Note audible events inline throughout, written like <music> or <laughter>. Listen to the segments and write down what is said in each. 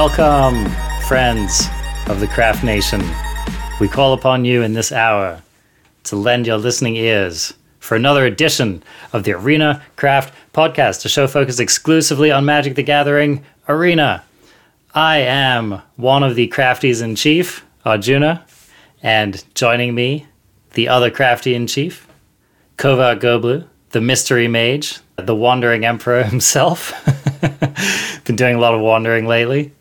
Welcome, friends of the Craft Nation. We call upon you in this hour to lend your listening ears for another edition of the Arena Craft Podcast, a show focused exclusively on Magic the Gathering Arena. I am one of the crafties in chief, Arjuna, and joining me, the other crafty in chief, CovertGoBlue, the mystery mage, the wandering emperor <laughs> himself. <laughs> Been doing a lot of wandering lately.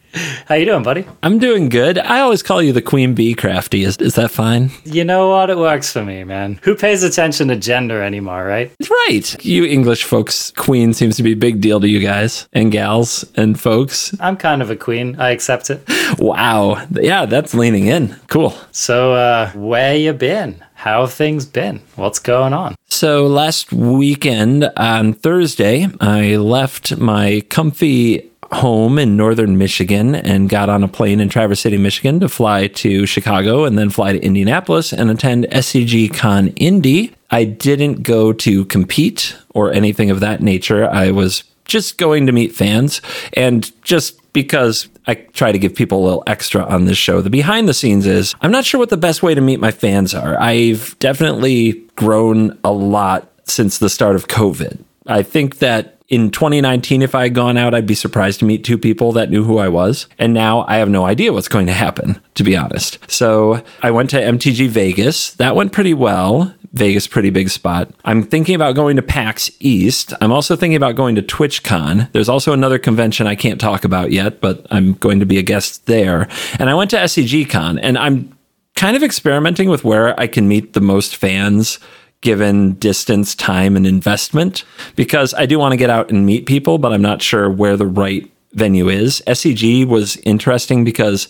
How you doing, buddy? I'm doing good. I always call you the Queen Bee Crafty. Is, is that fine? You know what? It works for me, man. Who pays attention to gender anymore, right? Right. You English folks, Queen seems to be a big deal to you guys and gals and folks. I'm kind of a queen. I accept it. Wow. Yeah, that's leaning in. Cool. So, uh, where you been? How have things been? What's going on? So last weekend on Thursday, I left my comfy home in northern Michigan and got on a plane in Traverse City, Michigan to fly to Chicago and then fly to Indianapolis and attend SCG Con Indy. I didn't go to compete or anything of that nature. I was just going to meet fans and just because I try to give people a little extra on this show. The behind the scenes is I'm not sure what the best way to meet my fans are. I've definitely grown a lot since the start of COVID. I think that in 2019, if I had gone out, I'd be surprised to meet two people that knew who I was. And now I have no idea what's going to happen, to be honest. So I went to MTG Vegas. That went pretty well. Vegas, pretty big spot. I'm thinking about going to PAX East. I'm also thinking about going to TwitchCon. There's also another convention I can't talk about yet, but I'm going to be a guest there. And I went to SCGCon, and I'm kind of experimenting with where I can meet the most fans given distance, time, and investment because I do want to get out and meet people, but I'm not sure where the right venue is. SCG was interesting because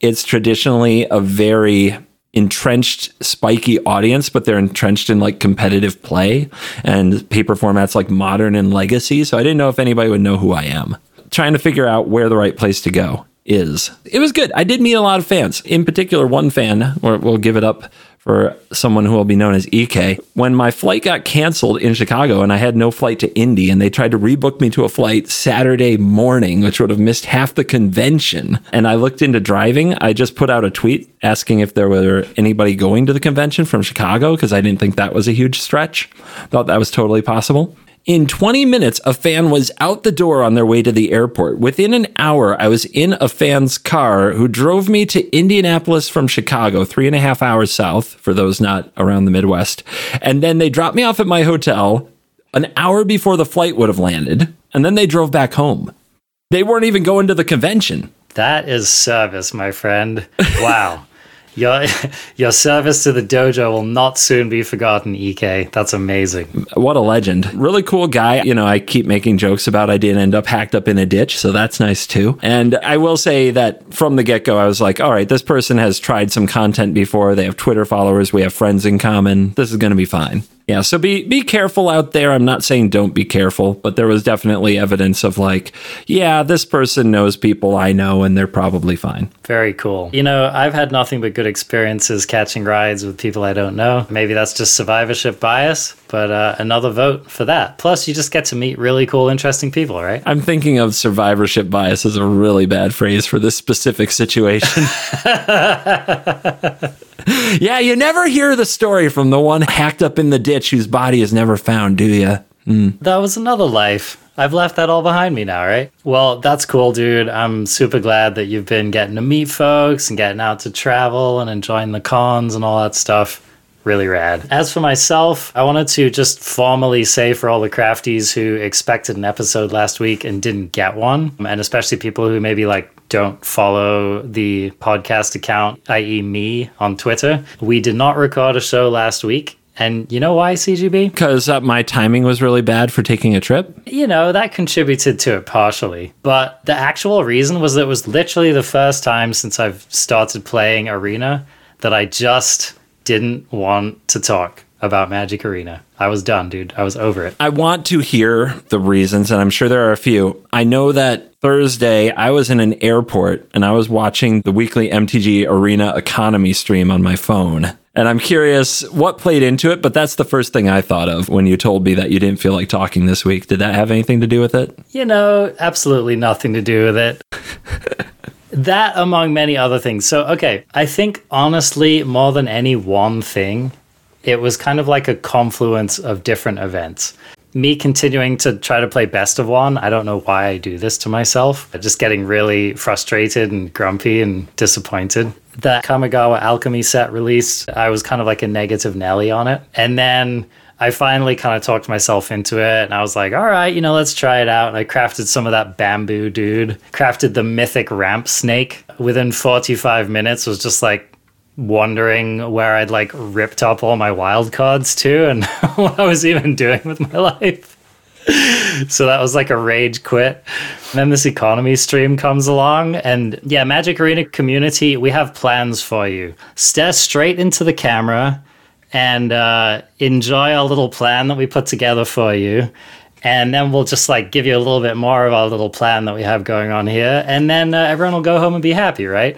it's traditionally a very entrenched spiky audience but they're entrenched in like competitive play and paper formats like modern and legacy so i didn't know if anybody would know who i am. Trying to figure out where the right place to go is. It was good. I did meet a lot of fans. In particular one fan we'll give it up for someone who will be known as EK. When my flight got canceled in Chicago and I had no flight to Indy, and they tried to rebook me to a flight Saturday morning, which would have missed half the convention, and I looked into driving, I just put out a tweet asking if there were anybody going to the convention from Chicago because I didn't think that was a huge stretch. Thought that was totally possible. In 20 minutes, a fan was out the door on their way to the airport. Within an hour, I was in a fan's car who drove me to Indianapolis from Chicago, three and a half hours south, for those not around the Midwest. And then they dropped me off at my hotel an hour before the flight would have landed. And then they drove back home. They weren't even going to the convention. That is service, my friend. Wow. <laughs> Your <laughs> your service to the dojo will not soon be forgotten, EK. That's amazing. What a legend. Really cool guy. You know, I keep making jokes about I didn't end up hacked up in a ditch, so that's nice too. And I will say that from the get-go I was like, all right, this person has tried some content before. They have Twitter followers, we have friends in common. This is going to be fine. Yeah, so be be careful out there. I'm not saying don't be careful, but there was definitely evidence of like, yeah, this person knows people I know and they're probably fine. Very cool. You know, I've had nothing but good experiences catching rides with people I don't know. Maybe that's just survivorship bias, but uh, another vote for that. Plus, you just get to meet really cool, interesting people, right? I'm thinking of survivorship bias as a really bad phrase for this specific situation. <laughs> yeah, you never hear the story from the one hacked up in the ditch whose body is never found, do you? Mm. That was another life. I've left that all behind me now, right? Well, that's cool, dude. I'm super glad that you've been getting to meet folks and getting out to travel and enjoying the cons and all that stuff. Really rad. As for myself, I wanted to just formally say for all the crafties who expected an episode last week and didn't get one, and especially people who maybe like don't follow the podcast account, i.e., me on Twitter, we did not record a show last week. And you know why, CGB? Because uh, my timing was really bad for taking a trip. You know, that contributed to it partially. But the actual reason was that it was literally the first time since I've started playing Arena that I just didn't want to talk about Magic Arena. I was done, dude. I was over it. I want to hear the reasons, and I'm sure there are a few. I know that Thursday I was in an airport and I was watching the weekly MTG Arena economy stream on my phone. And I'm curious what played into it, but that's the first thing I thought of when you told me that you didn't feel like talking this week. Did that have anything to do with it? You know, absolutely nothing to do with it. <laughs> That among many other things. So, okay, I think honestly, more than any one thing, it was kind of like a confluence of different events. Me continuing to try to play best of one, I don't know why I do this to myself. Just getting really frustrated and grumpy and disappointed. That Kamigawa Alchemy set released, I was kind of like a negative Nelly on it. And then I finally kind of talked myself into it and I was like, all right, you know, let's try it out. And I crafted some of that bamboo dude, crafted the mythic ramp snake. Within 45 minutes, was just like wondering where I'd like ripped up all my wild cards to and <laughs> what I was even doing with my <laughs> life. so that was like a rage quit. Then this economy stream comes along, and yeah, Magic Arena community, we have plans for you. Stare straight into the camera and uh, enjoy our little plan that we put together for you. And then we'll just like give you a little bit more of our little plan that we have going on here. And then uh, everyone will go home and be happy, right?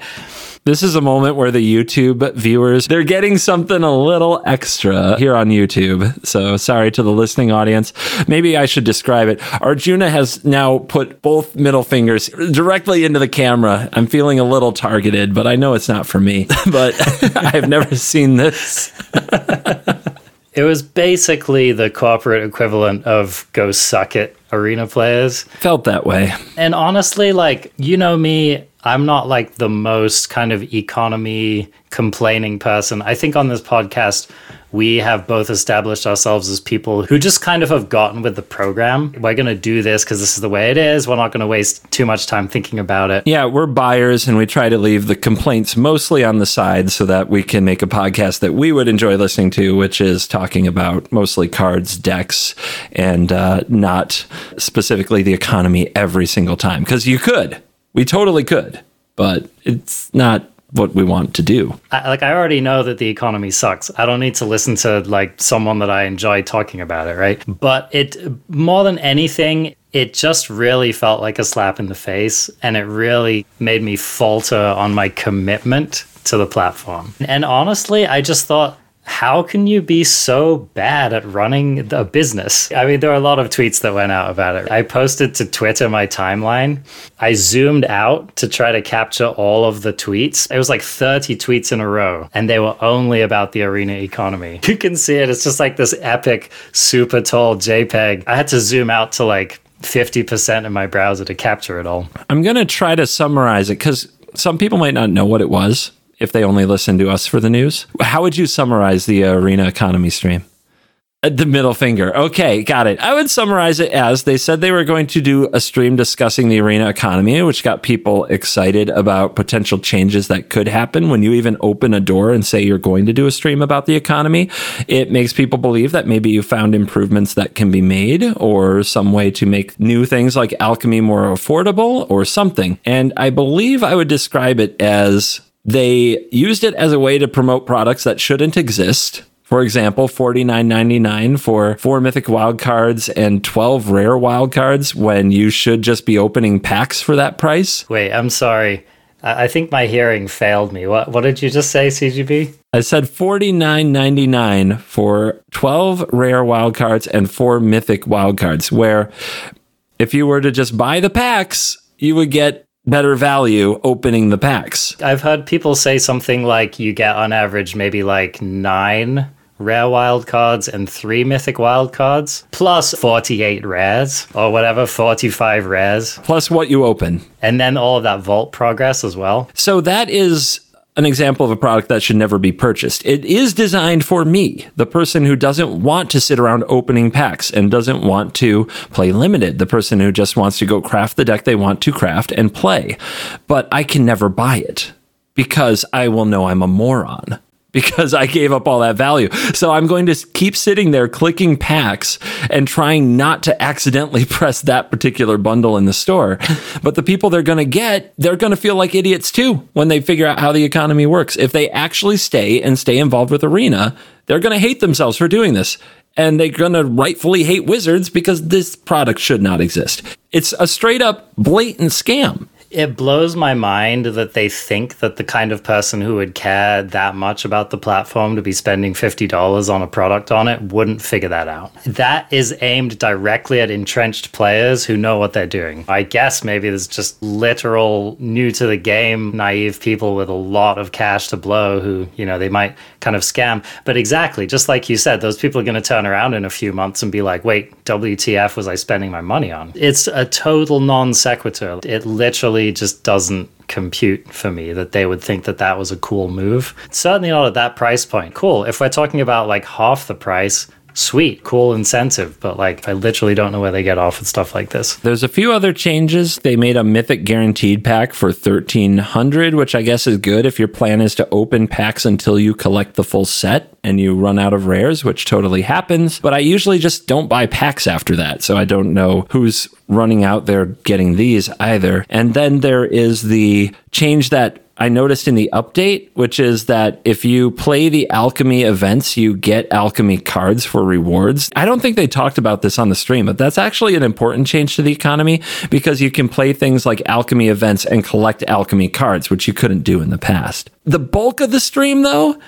This is a moment where the YouTube viewers, they're getting something a little extra here on YouTube. So sorry to the listening audience. Maybe I should describe it. Arjuna has now put both middle fingers directly into the camera. I'm feeling a little targeted, but I know it's not for me. <laughs> but <laughs> I've never seen this. <laughs> it was basically the corporate equivalent of go suck it arena players. Felt that way. And honestly, like, you know me, I'm not like the most kind of economy complaining person. I think on this podcast, we have both established ourselves as people who just kind of have gotten with the program. We're going to do this because this is the way it is. We're not going to waste too much time thinking about it. Yeah, we're buyers and we try to leave the complaints mostly on the side so that we can make a podcast that we would enjoy listening to, which is talking about mostly cards, decks, and uh, not specifically the economy every single time. Because you could. We totally could, but it's not what we want to do. I, like I already know that the economy sucks. I don't need to listen to like someone that I enjoy talking about it, right? But it more than anything, it just really felt like a slap in the face and it really made me falter on my commitment to the platform. And honestly, I just thought how can you be so bad at running a business? I mean, there are a lot of tweets that went out about it. I posted to Twitter my timeline. I zoomed out to try to capture all of the tweets. It was like 30 tweets in a row, and they were only about the arena economy. <laughs> You can see it. It's just like this epic, super tall JPEG. I had to zoom out to like 50% in my browser to capture it all. I'm going to try to summarize it because some people might not know what it was if they only listen to us for the news. How would you summarize the arena economy stream? Uh, the middle finger. Okay, got it. I would summarize it as they said they were going to do a stream discussing the arena economy, which got people excited about potential changes that could happen when you even open a door and say you're going to do a stream about the economy. It makes people believe that maybe you found improvements that can be made or some way to make new things like alchemy more affordable or something. And I believe I would describe it as they used it as a way to promote products that shouldn't exist for example, forty nine ninety nine for four mythic wild cards and 12 rare wild cards when you should just be opening packs for that price. Wait, I'm sorry. I think my hearing failed me. What what did you just say, CGB? I said forty nine ninety nine for twelve rare wild cards and four mythic wild cards. Where if you were to just buy the packs, you would get better value opening the packs. I've heard people say something like you get on average maybe like nine rare wild cards and three mythic wild cards, plus 48 rares or whatever, 45 rares. Plus what you open. And then all of that vault progress as well. So that is an example of a product that should never be purchased. It is designed for me, the person who doesn't want to sit around opening packs and doesn't want to play limited, the person who just wants to go craft the deck they want to craft and play. But I can never buy it because I will know I'm a moron because I gave up all that value. So I'm going to keep sitting there clicking packs and trying not to accidentally <laughs> press that particular bundle in the store. But the people they're going to get, they're going to feel like idiots too when they figure out how the economy works. If they actually stay and stay involved with Arena, they're going to hate themselves for doing this. And they're going to rightfully hate Wizards because this product should not exist. It's a straight up blatant scam. It blows my mind that they think that the kind of person who would care that much about the platform to be spending $50 on a product on it wouldn't figure that out. That is aimed directly at entrenched players who know what they're doing. I guess maybe there's just literal new to the game, naive people with a lot of cash to blow who, you know, they might kind of scam. But exactly, just like you said, those people are going to turn around in a few months and be like, wait, WTF was I spending my money on? It's a total non sequitur. It literally just doesn't compute for me that they would think that that was a cool move. Certainly not at that price point. Cool. If we're talking about like half the price, sweet, cool incentive, but like I literally don't know where they get off with stuff like this. There's a few other changes. They made a Mythic Guaranteed pack for 1300, which I guess is good if your plan is to open packs until you collect the full set and you run out of rares, which totally happens. But I usually just don't buy packs after that, so I don't know who's running out there getting these either. And then there is the change that I noticed in the update, which is that if you play the alchemy events, you get alchemy cards for rewards. I don't think they talked about this on the stream, but that's actually an important change to the economy because you can play things like alchemy events and collect alchemy cards, which you couldn't do in the past. The bulk of the stream, though,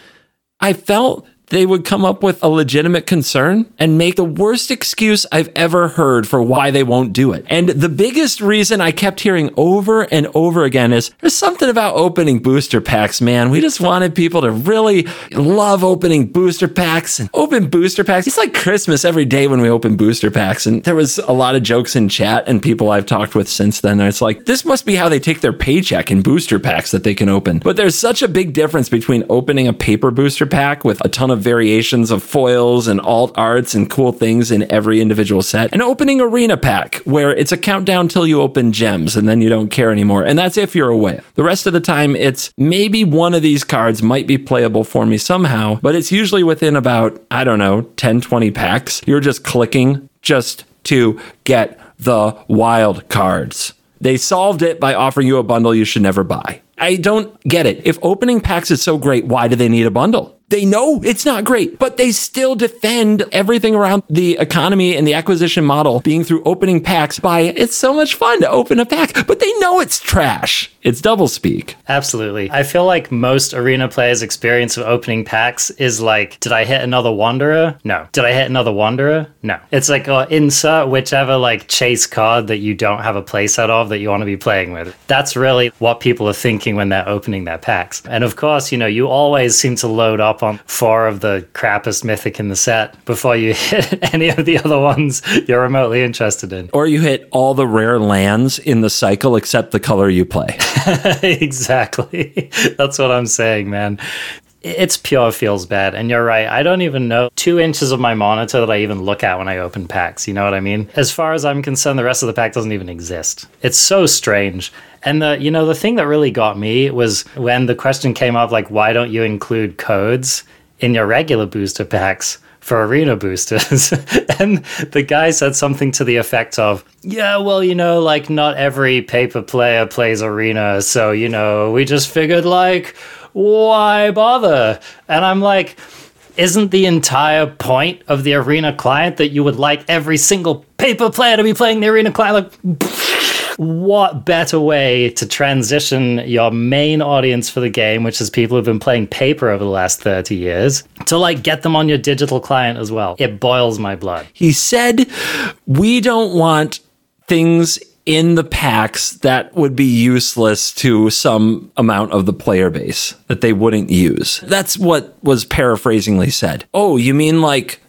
I felt they would come up with a legitimate concern and make the worst excuse I've ever heard for why they won't do it. And the biggest reason I kept hearing over and over again is there's something about opening booster packs, man. We just wanted people to really love opening booster packs and open booster packs. It's like Christmas every day when we open booster packs. And there was a lot of jokes in chat and people I've talked with since then. It's like, this must be how they take their paycheck in booster packs that they can open. But there's such a big difference between opening a paper booster pack with a ton of variations of foils and alt arts and cool things in every individual set, and opening arena pack where it's a countdown till you open gems and then you don't care anymore. And that's if you're away. The rest of the time, it's maybe one of these cards might be playable for me somehow, but it's usually within about, I don't know, 10, 20 packs. You're just clicking just to get the wild cards. They solved it by offering you a bundle you should never buy. I don't get it. If opening packs is so great, why do they need a bundle? They know it's not great, but they still defend everything around the economy and the acquisition model being through opening packs by it's so much fun to open a pack, but they know it's trash. It's doublespeak. Absolutely. I feel like most arena players' experience of opening packs is like, did I hit another Wanderer? No. Did I hit another Wanderer? No. It's like uh, insert whichever like chase card that you don't have a playset of that you want to be playing with. That's really what people are thinking when they're opening their packs. And of course, you know, you always seem to load up on four of the crappiest mythic in the set before you <laughs> hit any of the other ones you're remotely interested in. Or you hit all the rare lands in the cycle except the color you play. <laughs> exactly. That's what I'm saying, man. It's pure feels bad. And you're right. I don't even know two inches of my monitor that I even look at when I open packs. You know what I mean? As far as I'm concerned, the rest of the pack doesn't even exist. It's so strange. And the you know the thing that really got me was when the question came up like why don't you include codes in your regular booster packs for arena boosters? <laughs> and the guy said something to the effect of, "Yeah, well, you know, like not every paper player plays arena, so you know, we just figured like why bother?" And I'm like, isn't the entire point of the arena client that you would like every single paper player to be playing the arena client? Like, <laughs> what better way to transition your main audience for the game, which is people who've been playing paper over the last 30 years, to like get them on your digital client as well? It boils my blood. He said, We don't want things in the packs that would be useless to some amount of the player base that they wouldn't use. That's what was paraphrasingly said. Oh, you mean like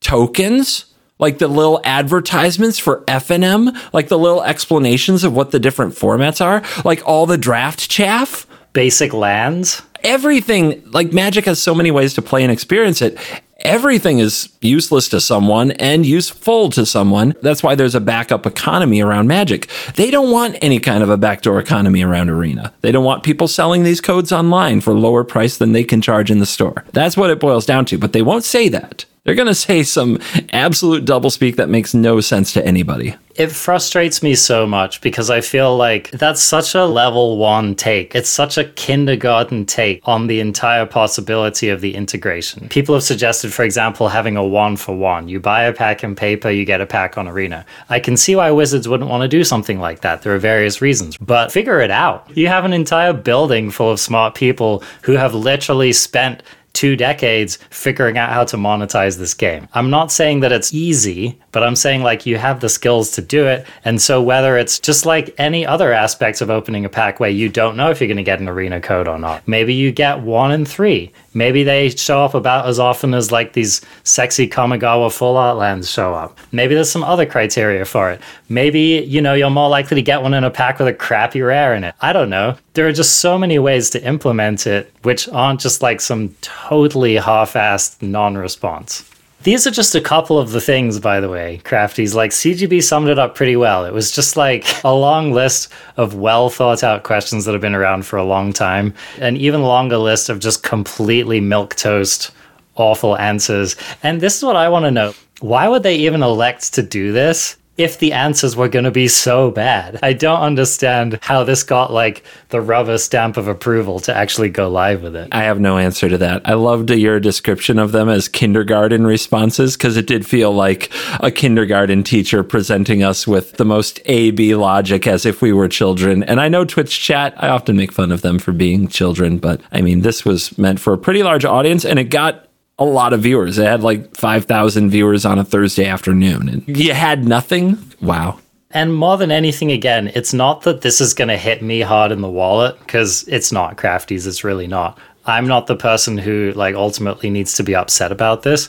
tokens? like the little advertisements for FNM, like the little explanations of what the different formats are, like all the draft chaff, basic lands, everything. Like Magic has so many ways to play and experience it. Everything is useless to someone and useful to someone. That's why there's a backup economy around Magic. They don't want any kind of a backdoor economy around Arena. They don't want people selling these codes online for lower price than they can charge in the store. That's what it boils down to, but they won't say that. They're going to say some absolute doublespeak that makes no sense to anybody. It frustrates me so much because I feel like that's such a level one take. It's such a kindergarten take on the entire possibility of the integration. People have suggested, for example, having a one for one. You buy a pack in paper, you get a pack on Arena. I can see why Wizards wouldn't want to do something like that. There are various reasons, but figure it out. You have an entire building full of smart people who have literally spent two decades figuring out how to monetize this game. I'm not saying that it's easy, but I'm saying like you have the skills to do it. And so whether it's just like any other aspects of opening a pack where you don't know if you're going to get an arena code or not, maybe you get one in three. Maybe they show up about as often as like these sexy Kamigawa full art lands show up. Maybe there's some other criteria for it. Maybe, you know, you're more likely to get one in a pack with a crappy rare in it. I don't know. There are just so many ways to implement it, which aren't just like some totally half assed non response. These are just a couple of the things, by the way, Crafties. Like, CGB summed it up pretty well. It was just like a long list of well thought out questions that have been around for a long time, an even longer list of just completely milquetoast, awful answers. And this is what I want to know why would they even elect to do this? If the answers were going to be so bad. I don't understand how this got like the rubber stamp of approval to actually go live with it. I have no answer to that. I loved your description of them as kindergarten responses because it did feel like a kindergarten teacher presenting us with the most A B logic as if we were children. And I know Twitch chat, I often make fun of them for being children, but I mean, this was meant for a pretty large audience and it got a lot of viewers. It had like 5,000 viewers on a Thursday afternoon. And you had nothing? Wow. And more than anything, again, it's not that this is going to hit me hard in the wallet because it's not crafties. It's really not. I'm not the person who like ultimately needs to be upset about this.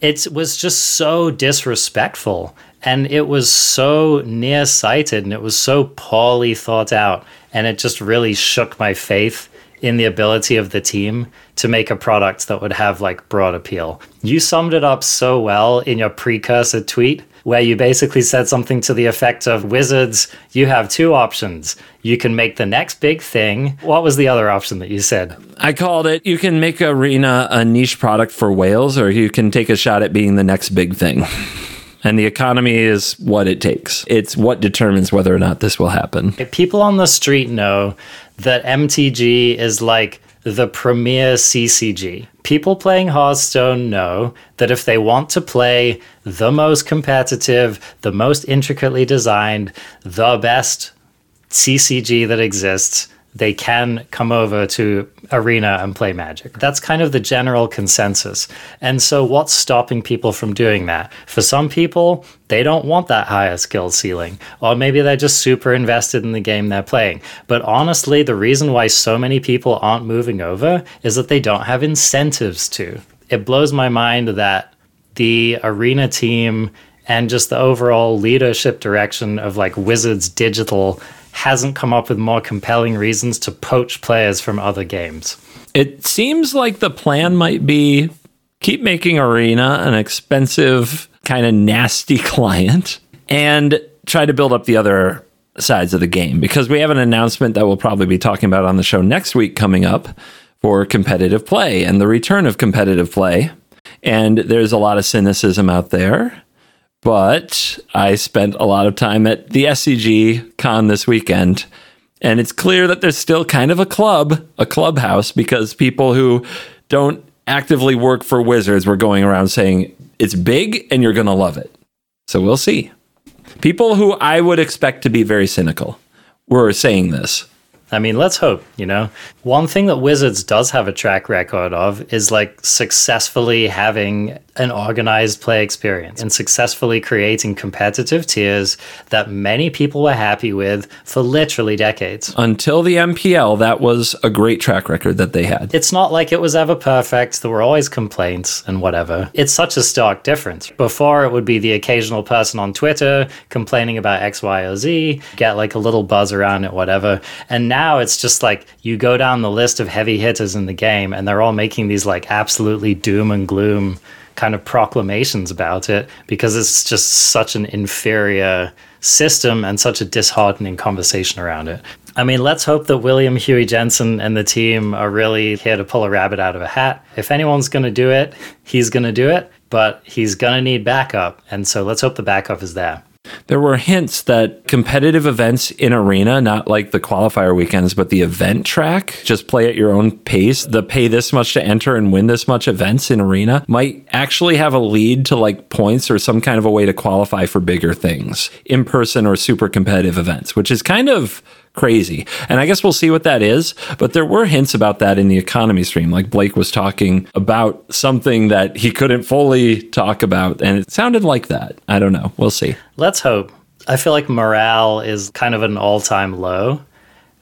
It was just so disrespectful and it was so nearsighted and it was so poorly thought out and it just really shook my faith in the ability of the team to make a product that would have like broad appeal. You summed it up so well in your precursor tweet where you basically said something to the effect of Wizards, you have two options. You can make the next big thing. What was the other option that you said? I called it you can make Arena a niche product for whales, or you can take a shot at being the next big thing. <laughs> And the economy is what it takes. It's what determines whether or not this will happen. People on the street know that MTG is like the premier CCG. People playing Hearthstone know that if they want to play the most competitive, the most intricately designed, the best CCG that exists, they can come over to Arena and play Magic. That's kind of the general consensus. And so, what's stopping people from doing that? For some people, they don't want that higher skill ceiling, or maybe they're just super invested in the game they're playing. But honestly, the reason why so many people aren't moving over is that they don't have incentives to. It blows my mind that the Arena team and just the overall leadership direction of like Wizards Digital hasn't come up with more compelling reasons to poach players from other games. It seems like the plan might be keep making Arena an expensive, kind of nasty <laughs> client and try to build up the other sides of the game because we have an announcement that we'll probably be talking about on the show next week coming up for competitive play and the return of competitive play. And there's a lot of cynicism out there but I spent a lot of time at the SCG con this weekend. And it's clear that there's still kind of a club, a clubhouse, because people who don't actively work for Wizards were going around saying it's big and you're going to love it. So we'll see. People who I would expect to be very cynical were saying this. I mean, let's hope, you know. One thing that Wizards does have a track record of is like successfully having an organized play experience and successfully creating competitive tiers that many people were happy with for literally decades. Until the MPL, that was a great track record that they had. It's not like it was ever perfect. There were always complaints and whatever. It's such a stark difference. Before, it would be the occasional person on Twitter complaining about X, Y, or Z, get like a little buzz around it, whatever. And now it's just like you go down the list of heavy hitters in the game and they're all making these like absolutely doom and gloom kind of proclamations about it because it's just such an inferior system and such a disheartening conversation around it. I mean, let's hope that William Huey Jensen and the team are really here to pull a rabbit out of a hat. If anyone's going to do it, he's going to do it. but he's going to need backup. And so let's hope the backup is there. There were hints that competitive events in Arena, not like the qualifier weekends, but the event track, just play at your own pace. The pay this much to enter and win this much events in Arena might actually have a lead to like points or some kind of a way to qualify for bigger things, in person or super competitive events, which is kind of crazy. And I guess we'll see what that is. But there were hints about that in the economy stream. Like Blake was talking about something that he couldn't fully talk about. And it sounded like that. I don't know. We'll see. Let's hope. I feel like morale is kind of an all time low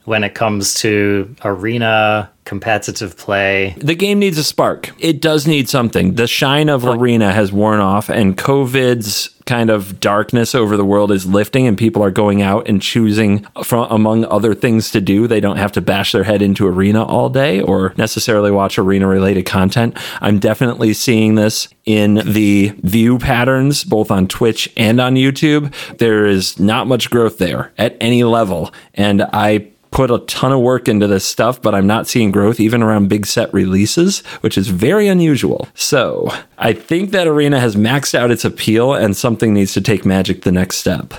when it comes to arena competitive play. The game needs a spark. It does need something. The shine of arena has worn off and COVID's kind of darkness over the world is lifting and people are going out and choosing from among other things to do. They don't have to bash their head into arena all day or necessarily watch arena related content. I'm definitely seeing this in the view patterns both on Twitch and on YouTube. There is not much growth there at any level and I put a ton of work into this stuff, but I'm not seeing growth even around big set releases, which is very unusual. So I think that Arena has maxed out its appeal and something needs to take Magic the next step.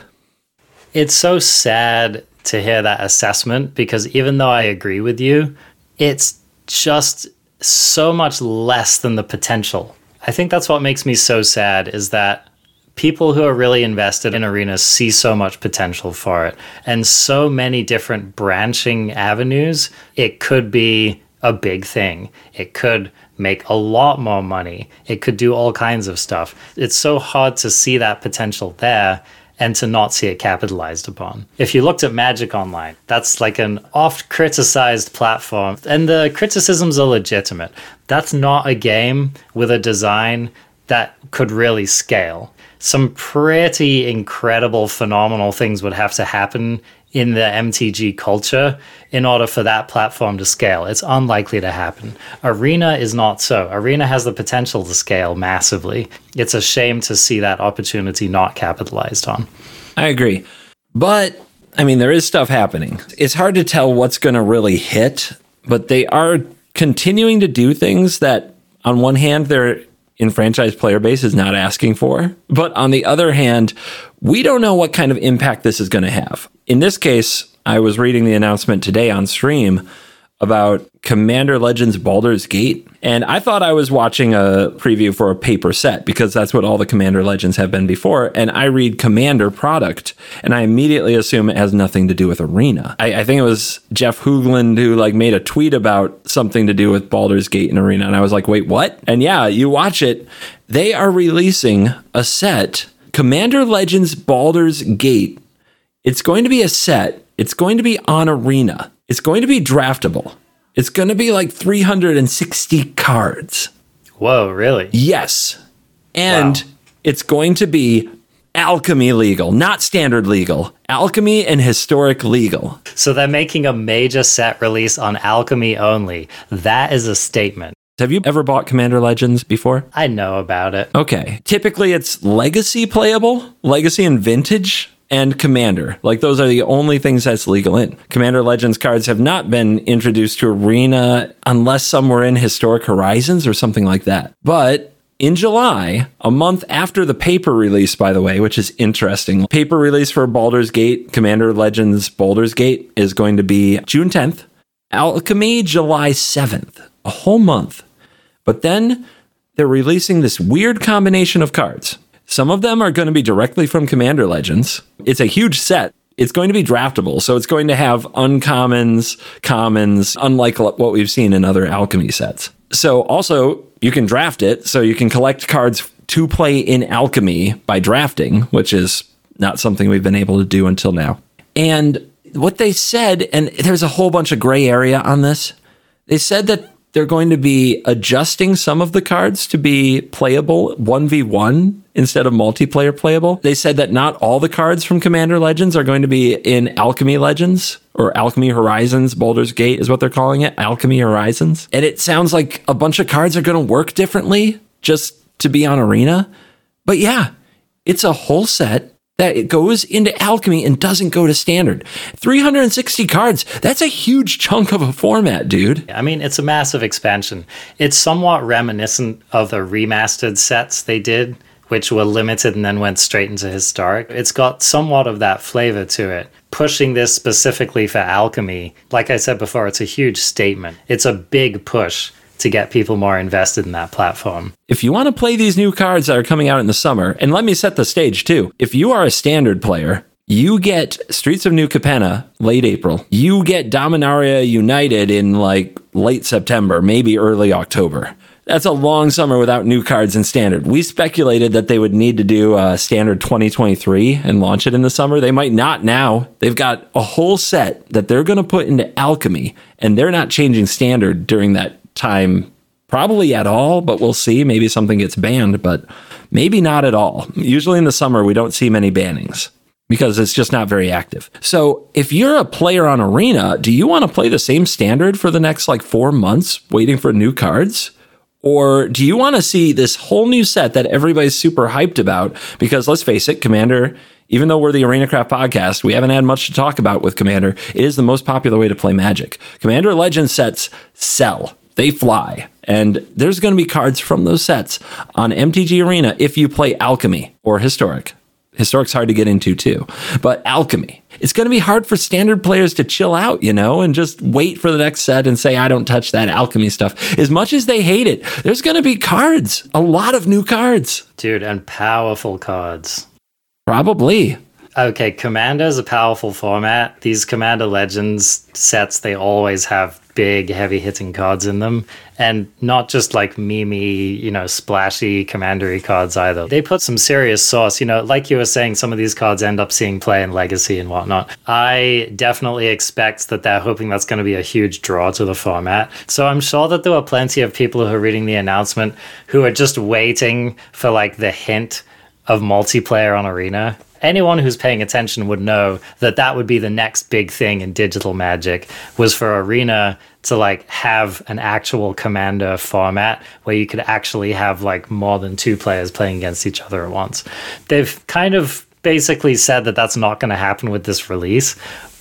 It's so sad to hear that assessment because even though I agree with you, it's just so much less than the potential. I think that's what makes me so sad is that people who are really invested in arenas see so much potential for it and so many different branching avenues. It could be a big thing. It could make a lot more money. It could do all kinds of stuff. It's so hard to see that potential there and to not see it capitalized upon. If you looked at Magic Online, that's like an oft criticized platform, and the criticisms are legitimate. That's not a game with a design that could really scale some pretty incredible, phenomenal things would have to happen in the MTG culture in order for that platform to scale. It's unlikely to happen. Arena is not so. Arena has the potential to scale massively. It's a shame to see that opportunity not capitalized on. I agree. But I mean, there is stuff happening. It's hard to tell what's going to really hit, but they are continuing to do things that, on one hand, they're enfranchised player base is not asking for. But on the other hand, we don't know what kind of impact this is going to have. In this case, I was reading the announcement today on stream about Commander Legends Baldur's Gate. And I thought I was watching a preview for a paper set because that's what all the Commander Legends have been before. And I read Commander product and I immediately assume it has nothing to do with Arena. I, I think it was Jeff Hoogland who like made a tweet about something to do with Baldur's Gate and Arena. And I was like, wait, what? And yeah, you watch it. They are releasing a set, Commander Legends Baldur's Gate. It's going to be a set. It's going to be on Arena it's going to be draftable. It's going to be like 360 cards. Whoa, really? Yes. And wow. it's going to be alchemy legal, not standard legal. Alchemy and historic legal. So they're making a major set release on alchemy only. That is a statement. Have you ever bought Commander Legends before? I know about it. Okay. Typically it's legacy playable, legacy and vintage and Commander. Like those are the only things that's legal in. Commander Legends cards have not been introduced to Arena unless some were in Historic Horizons or something like that. But in July, a month after the paper release, by the way, which is interesting. Paper release for Baldur's Gate, Commander Legends Baldur's Gate is going to be June 10th. Alchemy, July 7th, a whole month. But then they're releasing this weird combination of cards. Some of them are going to be directly from Commander Legends. It's a huge set. It's going to be draftable, so it's going to have uncommons, commons, unlike what we've seen in other alchemy sets. So also, you can draft it, so you can collect cards to play in alchemy by drafting, which is not something we've been able to do until now. And what they said, and there's a whole bunch of gray area on this, they said that they're going to be adjusting some of the cards to be playable 1v1 instead of multiplayer playable. They said that not all the cards from Commander Legends are going to be in Alchemy Legends or Alchemy Horizons. Baldur's Gate is what they're calling it, Alchemy Horizons. And it sounds like a bunch of cards are going to work differently just to be on Arena. But yeah, it's a whole set that it goes into alchemy and doesn't go to standard. 360 cards, that's a huge chunk of a format, dude. I mean, it's a massive expansion. It's somewhat reminiscent of the remastered sets they did, which were limited and then went straight into historic. It's got somewhat of that flavor to it. Pushing this specifically for alchemy, like I said before, it's a huge statement. It's a big push to get people more invested in that platform. If you want to play these new cards that are coming out in the summer, and let me set the stage too. If you are a standard player, you get Streets of New Capenna late April. You get Dominaria United in like late September, maybe early October. That's a long summer without new cards in standard. We speculated that they would need to do a standard 2023 and launch it in the summer. They might not now. They've got a whole set that they're going to put into alchemy, and they're not changing standard during that time probably at all, but we'll see. Maybe something gets banned, but maybe not at all. Usually in the summer, we don't see many bannings because it's just not very active. So if you're a player on Arena, do you want to play the same standard for the next like four months waiting for new cards? Or do you want to see this whole new set that everybody's super hyped about? Because let's face it, Commander, even though we're the Arena Craft podcast, we haven't had much to talk about with Commander. It is the most popular way to play Magic. Commander Legend sets sell they fly. And there's going to be cards from those sets on MTG Arena if you play Alchemy or Historic. Historic's hard to get into too, but Alchemy. It's going to be hard for standard players to chill out, you know, and just wait for the next set and say, I don't touch that Alchemy stuff. As much as they hate it, there's going to be cards, a lot of new cards. Dude, and powerful cards. Probably. Okay, Commander is a powerful format. These Commander Legends sets, they always have big, heavy hitting cards in them, and not just like memey, you know, splashy commandery cards either. They put some serious sauce. You know, like you were saying, some of these cards end up seeing play in Legacy and whatnot. I definitely expect that they're hoping that's going to be a huge draw to the format. So I'm sure that there were plenty of people who are reading the announcement who are just waiting for like the hint of multiplayer on Arena anyone who's paying attention would know that that would be the next big thing in digital magic was for arena to like have an actual commander format where you could actually have like more than two players playing against each other at once. They've kind of basically said that that's not going to happen with this release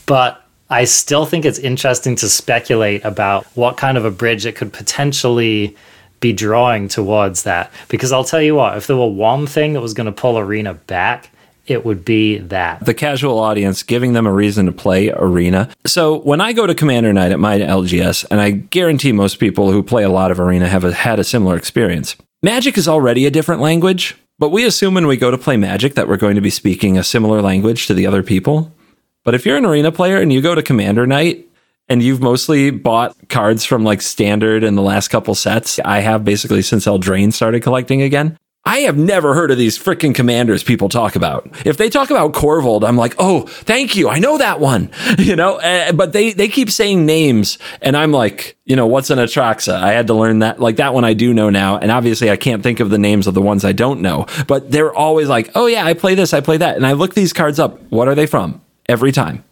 but I still think it's interesting to speculate about what kind of a bridge it could potentially be drawing towards that. Because I'll tell you what, if there were one thing that was going to pull Arena back, it would be that. The casual audience giving them a reason to play Arena. So when I go to Commander Night at my LGS, and I guarantee most people who play a lot of Arena have a, had a similar experience, Magic is already a different language, but we assume when we go to play Magic that we're going to be speaking a similar language to the other people. But if you're an Arena player and you go to Commander Night, and you've mostly bought cards from like standard in the last couple sets. I have basically since Eldraine started collecting again. I have never heard of these freaking commanders people talk about. If they talk about Korvold, I'm like, oh, thank you. I know that one, <laughs> you know, uh, but they, they keep saying names and I'm like, you know, what's an Atraxa? I had to learn that, like that one I do know now. And obviously I can't think of the names of the ones I don't know, but they're always like, oh yeah, I play this, I play that. And I look these cards up. What are they from? Every time.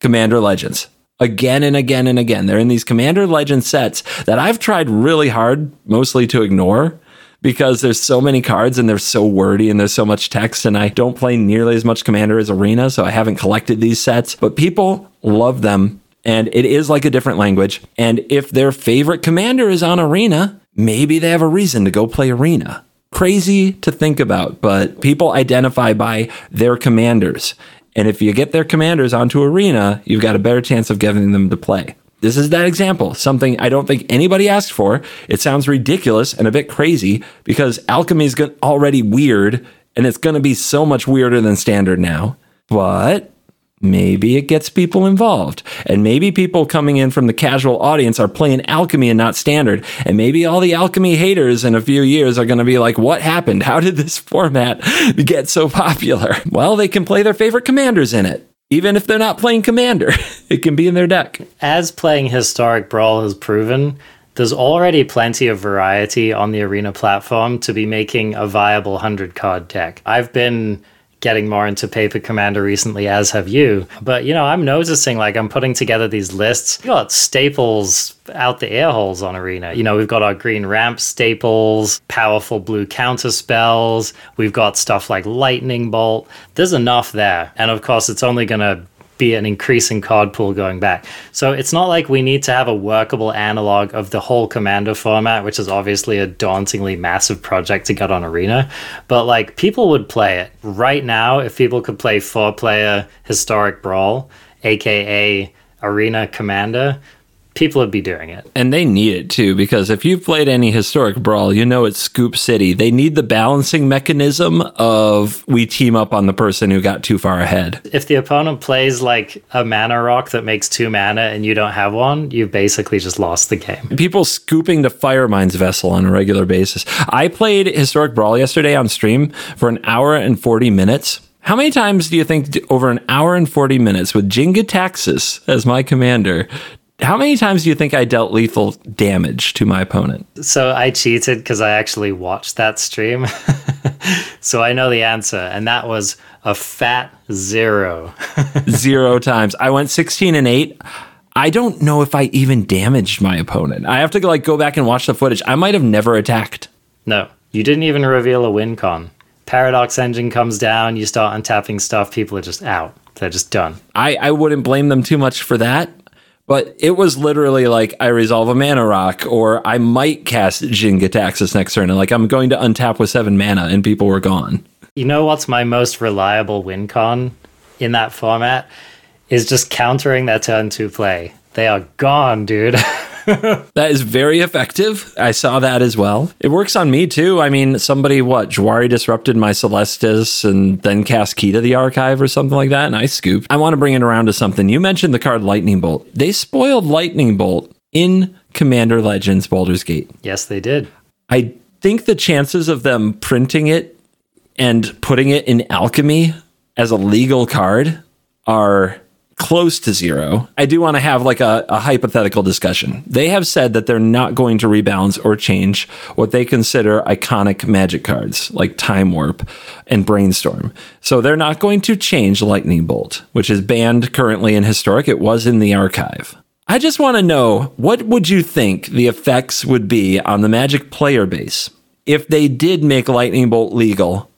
Commander Legends again and again and again. They're in these Commander Legend sets that I've tried really hard, mostly to ignore because there's so many cards and they're so wordy and there's so much text. And I don't play nearly as much Commander as Arena, so I haven't collected these sets. But people love them, and it is like a different language. And if their favorite Commander is on Arena, maybe they have a reason to go play Arena. Crazy to think about, but people identify by their commanders. And if you get their commanders onto Arena, you've got a better chance of getting them to play. This is that example, something I don't think anybody asked for. It sounds ridiculous and a bit crazy because alchemy is already weird and it's going to be so much weirder than standard now. But maybe it gets people involved. And maybe people coming in from the casual audience are playing alchemy and not standard. And maybe all the alchemy haters in a few years are going to be like, what happened? How did this <laughs> format get so popular? Well, they can play their favorite commanders in it even if they're not playing Commander, <laughs> it can be in their deck. As playing Historic Brawl has proven, there's already plenty of variety on the Arena platform to be making a viable 100 card deck. I've been getting more into Paper Commander recently, as have you. But, you know, I'm noticing like I'm putting together these lists. We got staples out the air holes on Arena. You know, we've got our green ramp staples, powerful blue counter spells. We've got stuff like Lightning Bolt. There's enough there. And of course, it's only going to be an increasing card pool going back. So it's not like we need to have a workable analog of the whole Commander format, which is obviously a dauntingly massive project to get on Arena. But like people would play it right now if people could play four player Historic Brawl, aka Arena Commander people would be doing it. And they need it too, because if you've played any historic brawl, you know it's Scoop City. They need the balancing mechanism of we team up on the person who got too far ahead. If the opponent plays like a mana rock that makes two mana and you don't have one, you basically just lost the game. People scooping the Firemind's vessel on a regular basis. I played Historic Brawl yesterday on stream for an hour and 40 minutes. How many times do you think over an hour and 40 minutes with Jin-Gitaxias as my commander how many times do you think I dealt lethal damage to my opponent? So I cheated because I actually watched that stream. <laughs> so I know the answer, and that was a fat zero. <laughs> zero times. I went 16 and 8. I don't know if I even damaged my opponent. I have to like go back and watch the footage. I might have never attacked. No, you didn't even reveal a win con. Paradox engine comes down, you start untapping stuff, people are just out. They're just done. I, I wouldn't blame them too much for that. But it was literally like I resolve a mana rock, or I might cast Jin-Gitaxias next turn, and like I'm going to untap with seven mana, and people were gone. You know what's my most reliable win con in that format is just countering that turn two play. They are gone, dude. <laughs> <laughs> that is very effective. I saw that as well. It works on me too. I mean, somebody what Jwari disrupted my Celestus and then cast Key to the Archive or something like that, and I scooped. I want to bring it around to something. You mentioned the card Lightning Bolt. They spoiled Lightning Bolt in Commander Legends Baldur's Gate. Yes, they did. I think the chances of them printing it and putting it in Alchemy as a legal card are close to zero, I do want to have like a, a, hypothetical discussion. They have said that they're not going to rebalance or change what they consider iconic magic cards like Time Warp and Brainstorm. So they're not going to change Lightning Bolt, which is banned currently in Historic. It was in the archive. I just want to know what would you think the effects would be on the Magic player base if they did make Lightning Bolt legal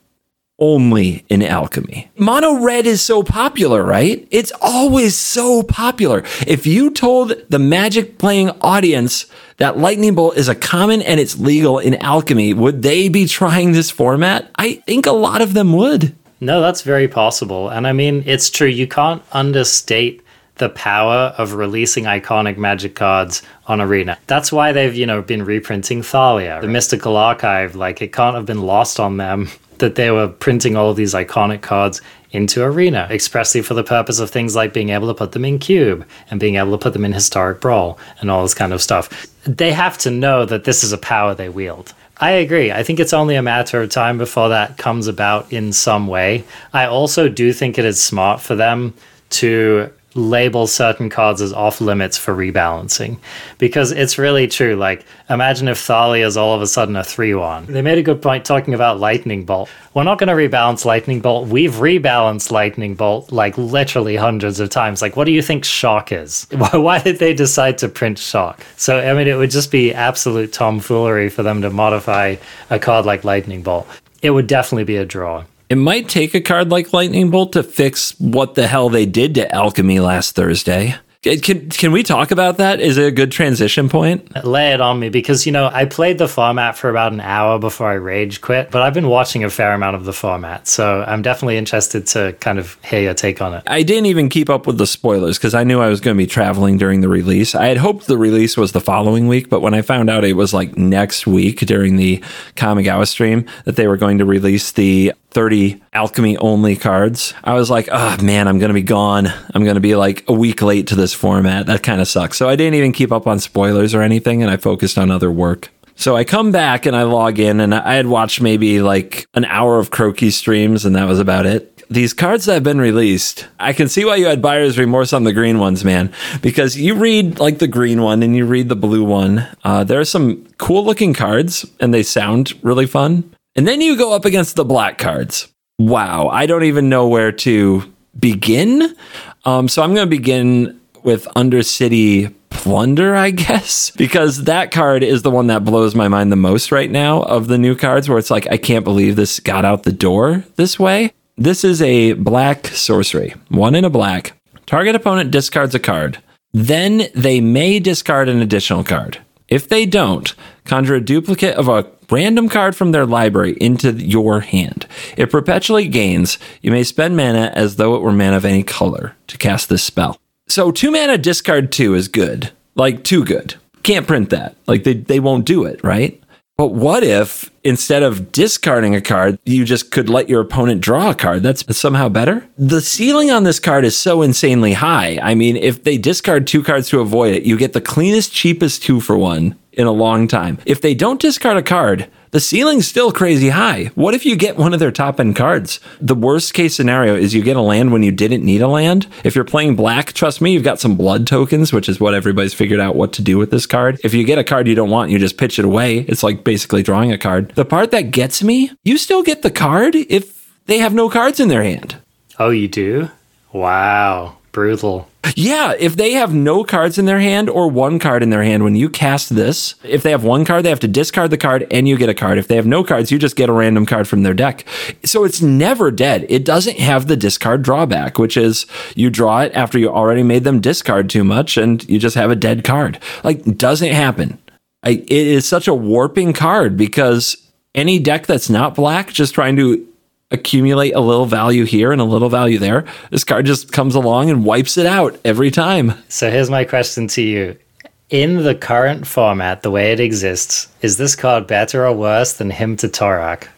only in alchemy. Mono red is so popular, right? It's always so popular. If you told the magic playing audience that lightning bolt is a common and it's legal in alchemy, would they be trying this format? I think a lot of them would. No, that's very possible. And I mean, it's true. You can't understate the power of releasing iconic magic cards on Arena. That's why they've, you know, been reprinting Thalia. The Mystical Archive, like it can't have been lost on them <laughs> that they were printing all of these iconic cards into Arena expressly for the purpose of things like being able to put them in Cube and being able to put them in Historic Brawl and all this kind of stuff. They have to know that this is a power they wield. I agree. I think it's only a matter of time before that comes about in some way. I also do think it is smart for them to label certain cards as off limits for rebalancing. Because it's really true like imagine if thalia is all of a sudden a 3-1 they made a good point talking about lightning bolt. We're not going to rebalance lightning bolt. We've rebalanced lightning bolt like literally hundreds of times. Like what do you think shock is? <laughs> Why did they decide to print shock? So i mean it would just be absolute tomfoolery for them to modify a card like lightning bolt. It would definitely be a draw it might take a card like Lightning Bolt to fix what the hell they did to Alchemy last Thursday. Can can we talk about that? Is it a good transition point? Lay it on me because you know I played the format for about an hour before I rage quit, but I've been watching a fair amount of the format, so I'm definitely interested to kind of hear your take on it. I didn't even keep up with the spoilers because I knew I was going to be traveling during the release. I had hoped the release was the following week, but when I found out it was like next week during the Kamigawa stream that they were going to release the 30 alchemy only cards. I was like, oh man, I'm going to be gone. I'm going to be like a week late to this format. That kind of sucks. So I didn't even keep up on spoilers or anything and I focused on other work. So I come back and I log in and I had watched maybe like an hour of Crokeyz streams and that was about it. These cards that have been released, I can see why you had buyer's remorse on the green ones, man. Because you read like the green one and you read the blue one. Uh, there are some cool looking cards and they sound really fun. And then you go up against the black cards. wow, I don't even know where to begin. Um, so I'm going to begin with Undercity Plunder, I guess, <laughs> because that card is the one that blows my mind the most right now of the new cards, where it's like, I can't believe this got out the door this way. This is a black sorcery, one in a black. Target opponent discards a card. Then they may discard an additional card. If they don't, conjure a duplicate of a random card from their library into your hand. It perpetually gains. You may spend mana as though it were mana of any color to cast this spell. So two mana discard two is good. Like too good. Can't print that. Like they, they won't do it, right? But what if instead of discarding a card, you just could let your opponent draw a card? That's somehow better. The ceiling on this card is so insanely high. I mean, if they discard two cards to avoid it, you get the cleanest, cheapest two for one in a long time. If they don't discard a card, the ceiling's still crazy high. What if you get one of their top end cards? The worst case scenario is you get a land when you didn't need a land. If you're playing black, trust me, you've got some blood tokens, which is what everybody's figured out what to do with this card. If you get a card you don't want, you just pitch it away. It's like basically drawing a card. The part that gets me, you still get the card if they have no cards in their hand. Oh, you do? Wow. Brutal. Yeah, if they have no cards in their hand or one card in their hand, when you cast this, if they have one card, they have to discard the card and you get a card. If they have no cards, you just get a random card from their deck. So it's never dead. It doesn't have the discard drawback, which is you draw it after you already made them discard too much and you just have a dead card. Like, doesn't happen. I, it is such a warping card because any deck that's not black, just trying to accumulate a little value here and a little value there. This card just comes along and wipes it out every time. So here's my question to you. In the current format, the way it exists, is this card better or worse than Hymn to Tourach?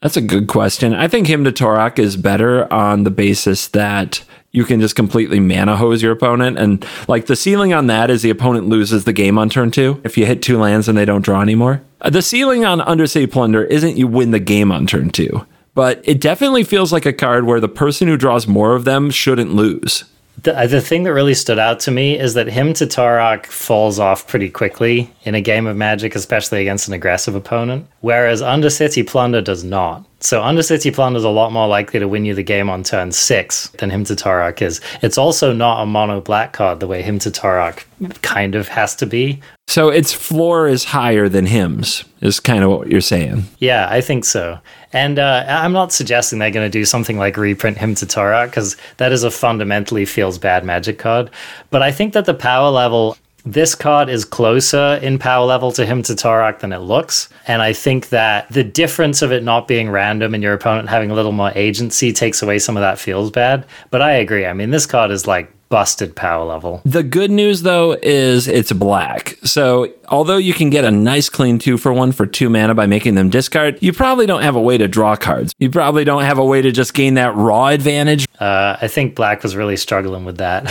That's a good question. I think Hymn to Tourach is better on the basis that you can just completely mana hose your opponent. And like the ceiling on that is the opponent loses the game on turn two if you hit two lands and they don't draw anymore. Uh, the ceiling on Undercity Plunder isn't you win the game on turn two but it definitely feels like a card where the person who draws more of them shouldn't lose. The, uh, the thing that really stood out to me is that Hymn to Tourach falls off pretty quickly in a game of Magic, especially against an aggressive opponent, whereas Undercity Plunder does not. So Undercity Plunder is a lot more likely to win you the game on turn six than Hymn to Tourach is. It's also not a mono black card the way Hymn to Tourach kind of has to be. So its floor is higher than Hymns, is kind of what you're saying. Yeah, I think so. And uh, I'm not suggesting they're going to do something like reprint Hymn to Tourach because that is a fundamentally feels bad magic card. But I think that the power level this card is closer in power level to Hymn to Tourach than it looks. And I think that the difference of it not being random and your opponent having a little more agency takes away some of that feels bad. But I agree. I mean, this card is like busted power level. The good news though is it's black. So although you can get a nice clean two for one for two mana by making them discard, you probably don't have a way to draw cards. You probably don't have a way to just gain that raw advantage. Uh, I think black was really struggling with that.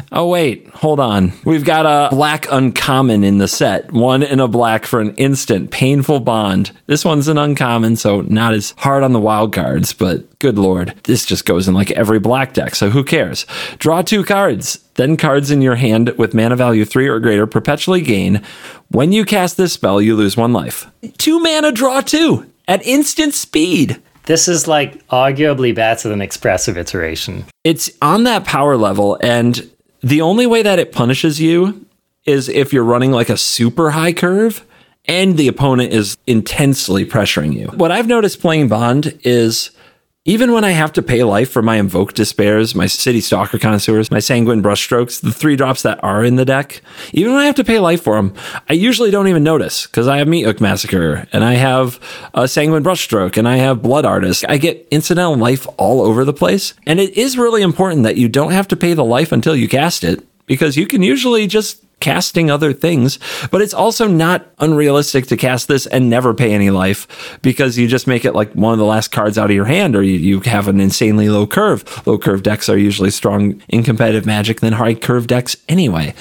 <laughs> oh wait, hold on. We've got a black uncommon in the set. One in a black for an instant painful bond. This one's an uncommon, so not as hard on the wild cards, but good lord, this just goes in like every black deck, so who cares? Draw two cards. Then cards in your hand with mana value three or greater perpetually gain. When you cast this spell, you lose one life. Two mana, draw two at instant speed. This is like arguably better than expressive iteration. It's on that power level, and the only way that it punishes you is if you're running like a super high curve and the opponent is intensely pressuring you. What I've noticed playing Bond is even when I have to pay life for my Invoke Despairs, my City Stalker Connoisseurs, my Sanguine Brushstrokes, the three drops that are in the deck, even when I have to pay life for them, I usually don't even notice because I have Meathook Massacre and I have a Sanguine Brushstroke and I have Blood Artist. I get incidental life all over the place. And it is really important that you don't have to pay the life until you cast it because you can usually just casting other things, but it's also not unrealistic to cast this and never pay any life because you just make it like one of the last cards out of your hand or you, you have an insanely low curve. Low curve decks are usually strong in competitive magic than high curve decks anyway.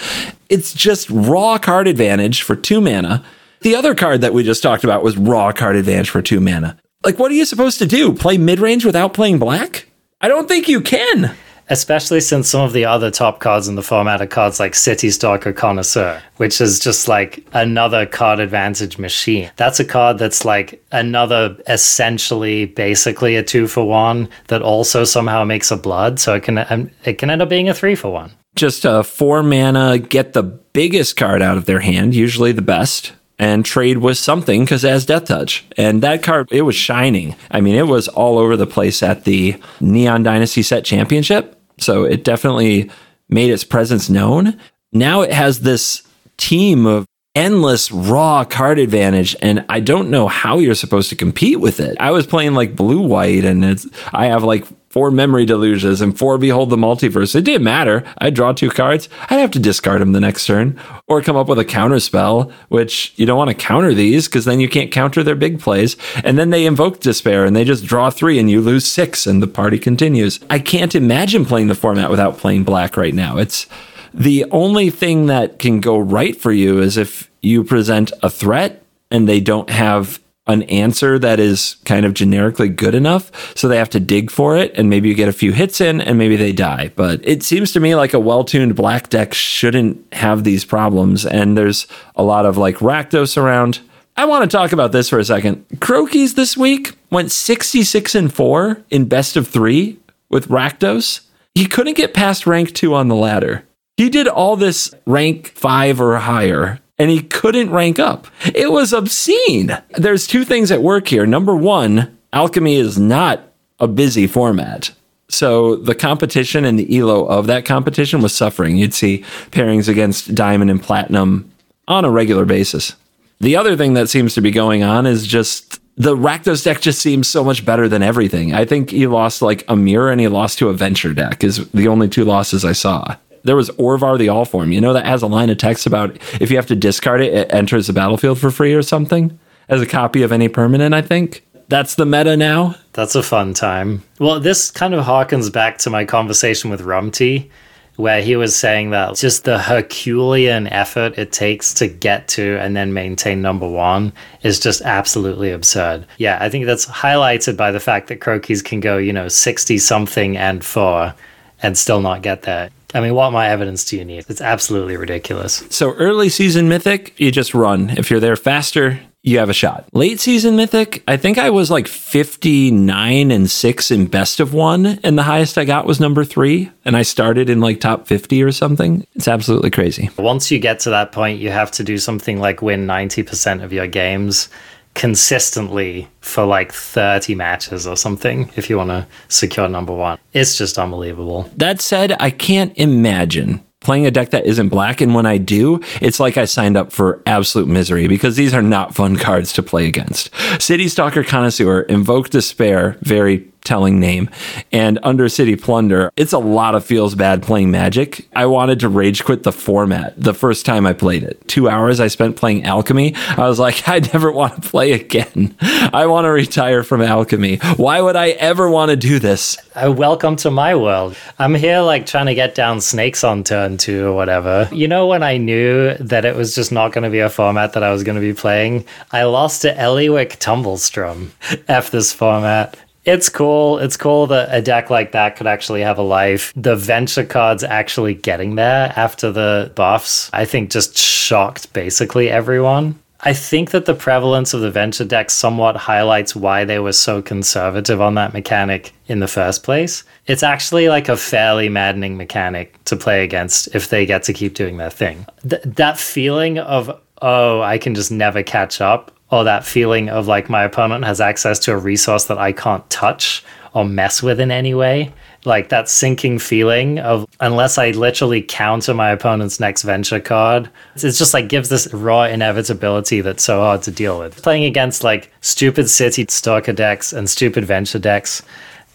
It's just raw card advantage for two mana. The other card that we just talked about was raw card advantage for two mana. Like, what are you supposed to do? Play mid range without playing black? I don't think you can. Especially since some of the other top cards in the format are cards like City Stalker Connoisseur, which is just like another card advantage machine. That's a card that's like another essentially basically a two for one that also somehow makes a blood, so it can um, it can end up being a three for one. Just a four mana, get the biggest card out of their hand, usually the best and trade with something because it has Death Touch. And that card, it was shining. I mean, it was all over the place at the Neon Dynasty Set Championship. So it definitely made its presence known. Now it has this team of endless raw card advantage and I don't know how you're supposed to compete with it. I was playing like blue white and it's I have like four Memory Deluges and four behold the multiverse. It didn't matter. I'd draw two cards. I'd have to discard them the next turn or come up with a counter spell, which you don't want to counter these because then you can't counter their big plays. And then they invoke despair and they just draw three and you lose six and the party continues. I can't imagine playing the format without playing black right now. It's the only thing that can go right for you is if you present a threat and they don't have an answer that is kind of generically good enough. So they have to dig for it, and maybe you get a few hits in, and maybe they die. But it seems to me like a well tuned black deck shouldn't have these problems. And there's a lot of like Rakdos around. I want to talk about this for a second. Crokeyz this week went 66 and 4 in best of three with Rakdos. He couldn't get past rank two on the ladder. He did all this rank five or higher and he couldn't rank up. It was obscene. There's two things at work here. Number one, alchemy is not a busy format. So the competition and the elo of that competition was suffering. You'd see pairings against diamond and platinum on a regular basis. The other thing that seems to be going on is just the Rakdos deck just seems so much better than everything. I think he lost like a mirror and he lost to a venture deck is the only two losses I saw there was Orvar the All Form. You know that has a line of text about if you have to discard it, it enters the battlefield for free or something as a copy of any permanent. I think that's the meta now. That's a fun time. Well, this kind of harkens back to my conversation with Rumty, where he was saying that just the Herculean effort it takes to get to and then maintain number one is just absolutely absurd. Yeah, I think that's highlighted by the fact that Crokeyz can go, you know, 60 something and four and still not get there. I mean, what my evidence do you need? It's absolutely ridiculous. So early season mythic, you just run. If you're there faster, you have a shot. Late season mythic, I think I was like 59 and 6 in best of 1 and the highest I got was number 3 and I started in like top 50 or something. It's absolutely crazy. Once you get to that point, you have to do something like win 90% of your games consistently for like 30 matches or something if you want to secure number one. It's just unbelievable. That said, I can't imagine playing a deck that isn't black. And when I do, it's like I signed up for absolute misery because these are not fun <laughs> cards to play against. City Stalker Connoisseur, Invoke Despair, very telling name, and Undercity Plunder. It's a lot of feels bad playing Magic. I wanted to rage quit the format the first time I played it. Two hours I spent playing Alchemy. I was like, <laughs> I never want to play again. I want to retire from Alchemy. Why would I ever want to do this? Uh, welcome to my world. I'm here like trying to get down snakes on turn two or whatever. You know, when I knew that it was just not going to be a format that I was going to be playing, I lost to Ellywick Tumblestrum. <laughs> F this format. It's cool. It's cool that a deck like that could actually have a life. The venture cards actually getting there after the buffs, I think just shocked basically everyone. I think that the prevalence of the venture deck somewhat highlights why they were so conservative on that mechanic in the first place. It's actually like a fairly maddening mechanic to play against if they get to keep doing their thing. Th- that feeling of, oh, I can just never catch up or that feeling of like my opponent has access to a resource that I can't touch or mess with in any way. Like that sinking feeling of unless I literally counter my opponent's next venture card, it's just like gives this raw inevitability that's so hard to deal with. Playing against like stupid city stalker decks and stupid venture decks,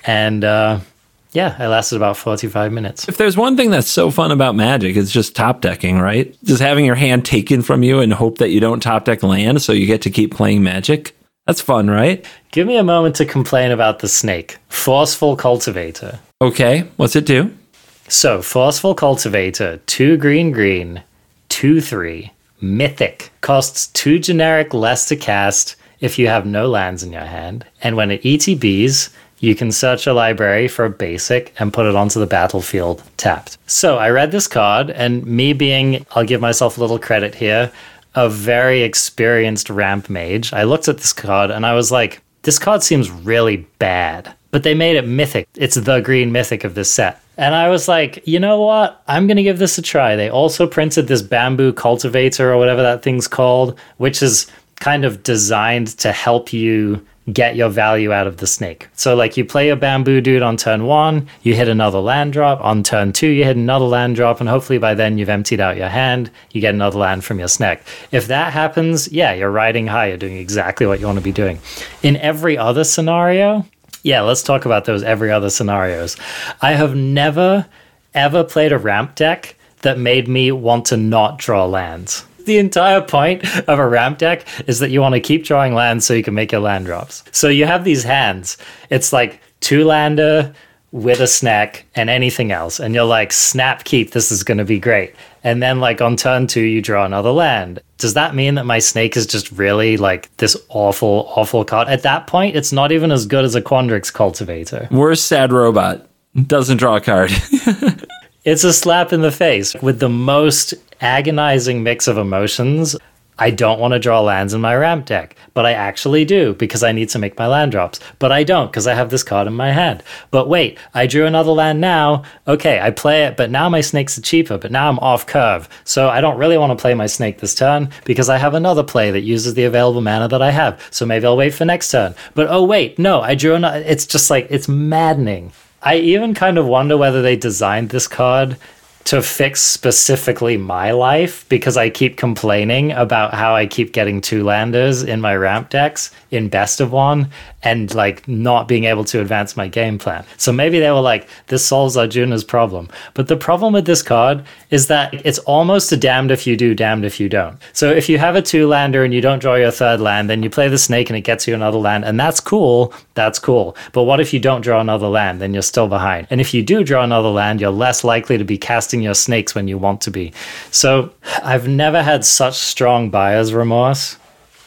and uh, yeah, it lasted about 45 minutes. If there's one thing that's so fun about Magic, it's just top decking, right? Just having your hand taken from you and hope that you don't top deck land so you get to keep playing Magic. That's fun, right? Give me a moment to complain about the snake. Forceful Cultivator. Okay, what's it do? So, Forceful Cultivator, 2 green green, 2 3, mythic. Costs 2 generic less to cast if you have no lands in your hand. And when it ETBs, you can search a library for a basic and put it onto the battlefield tapped. So I read this card, and me being, I'll give myself a little credit here, a very experienced ramp mage, I looked at this card and I was like, this card seems really bad. But they made it mythic. It's the green mythic of this set. And I was like, you know what? I'm going to give this a try. They also printed this bamboo cultivator or whatever that thing's called, which is kind of designed to help you get your value out of the snake. So, like, you play a bamboo dude on turn one, you hit another land drop. On turn two, you hit another land drop, and hopefully by then you've emptied out your hand, you get another land from your snake. If that happens, yeah, you're riding high, you're doing exactly what you want to be doing. In every other scenario, yeah, let's talk about those every other scenarios. I have never, ever played a ramp deck that made me want to not draw lands the entire point of a ramp deck is that you want to keep drawing lands so you can make your land drops. So you have these hands. It's like two lander with a snack and anything else. And you're like, snap keep, this is going to be great. And then, like, on turn two, you draw another land. Does that mean that my snake is just really like this awful, awful card? At that point, it's not even as good as a Quandrix cultivator. Worst sad robot. Doesn't draw a card. <laughs> it's a slap in the face with the most agonizing mix of emotions. I don't want to draw lands in my ramp deck, but I actually do because I need to make my land drops. But I don't because I have this card in my hand. But wait, I drew another land now. Okay, I play it, but now my snakes are cheaper, but now I'm off curve. So I don't really want to play my snake this turn because I have another play that uses the available mana that I have. So maybe I'll wait for next turn. But oh, wait, no, I drew another. It's just like, it's maddening. I even kind of wonder whether they designed this card to fix specifically my life because I keep complaining about how I keep getting two landers in my ramp decks in best of one and like not being able to advance my game plan. So maybe they were like, this solves Arjuna's problem. But the problem with this card is that it's almost a damned if you do, damned if you don't. So if you have a two lander and you don't draw your third land, then you play the snake and it gets you another land, and that's cool. That's cool. But what if you don't draw another land? Then you're still behind. And if you do draw another land, you're less likely to be casting your snakes when you want to be. So I've never had such strong buyer's remorse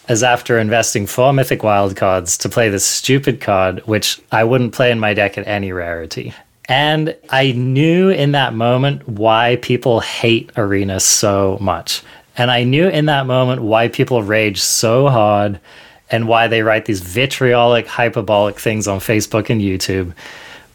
as after investing four mythic wildcards to play this stupid card, which I wouldn't play in my deck at any rarity. And I knew in that moment why people hate Arena so much. And I knew in that moment why people rage so hard and why they write these vitriolic, hyperbolic things on Facebook and YouTube.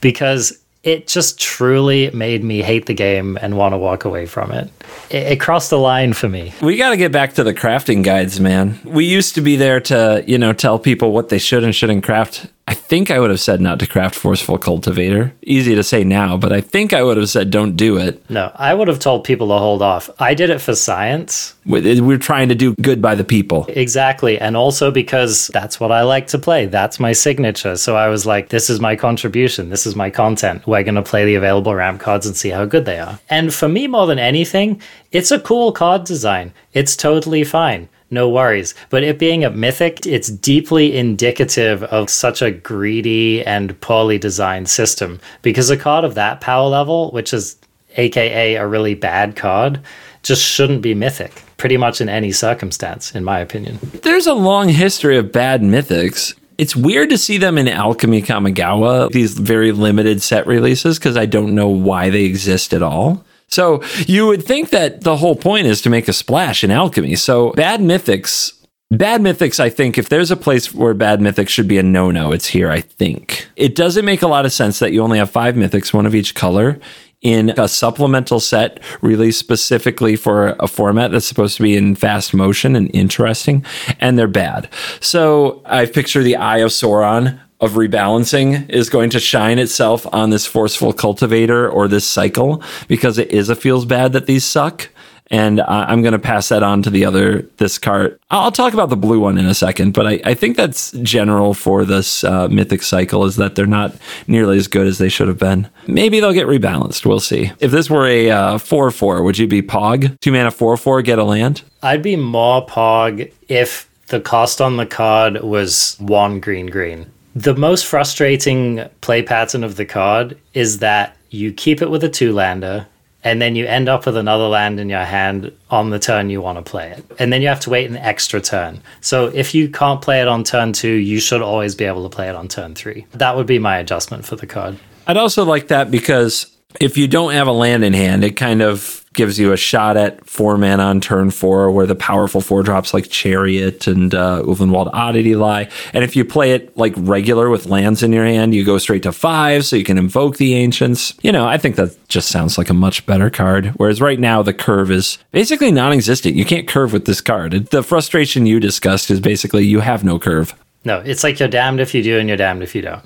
Because it just truly made me hate the game and want to walk away from it. it. It, crossed the line for me. We got to get back to the crafting guides, man. We used to be there to, you know, tell people what they should and shouldn't craft. I think I would have said not to craft forceful cultivator. Easy to say now, but I think I would have said don't do it. No, I would have told people to hold off. I did it for science. We're trying to do good by the people. Exactly. And also because that's what I like to play. That's my signature. So I was like, this is my contribution. This is my content. We're going to play the available ramp cards and see how good they are. And for me, more than anything, it's a cool card design. It's totally fine no worries. But it being a mythic, it's deeply indicative of such a greedy and poorly designed system. Because a card of that power level, which is AKA a really bad card, just shouldn't be mythic, pretty much in any circumstance, in my opinion. There's a long history of bad mythics. It's weird to see them in Alchemy Kamigawa, these very limited set releases, because I don't know why they exist at all. So you would think that the whole point is to make a splash in alchemy. So bad mythics, bad mythics, I think if there's a place where bad mythics should be a no no, it's here, I think. It doesn't make a lot of sense that you only have five mythics, one of each color. In a supplemental set released specifically for a format that's supposed to be in fast motion and interesting, and they're bad. So I picture the Eye of Sauron of rebalancing is going to shine itself on this forceful cultivator or this cycle because it is a feels bad that these suck. And I'm going to pass that on to the other, this cart. I'll talk about the blue one in a second, but I, I think that's general for this uh, mythic cycle is that they're not nearly as good as they should have been. Maybe they'll get rebalanced. We'll see. If this were a uh, 4 4, would you be Pog? Two mana 4 4, get a land? I'd be more Pog if the cost on the card was one green green. The most frustrating play pattern of the card is that you keep it with a two lander and then you end up with another land in your hand on the turn you want to play it. And then you have to wait an extra turn. So if you can't play it on turn two, you should always be able to play it on turn three. That would be my adjustment for the card. I'd also like that because if you don't have a land in hand, it kind of gives you a shot at four mana on turn four, where the powerful four drops like Chariot and uh, Ulvenwald Oddity lie. And if you play it like regular with lands in your hand, you go straight to five, so you can invoke the Ancients. You know, I think that just sounds like a much better card. Whereas right now, the curve is basically non existent. You can't curve with this card. The frustration you discussed is basically you have no curve. No, it's like you're damned if you do and you're damned if you don't.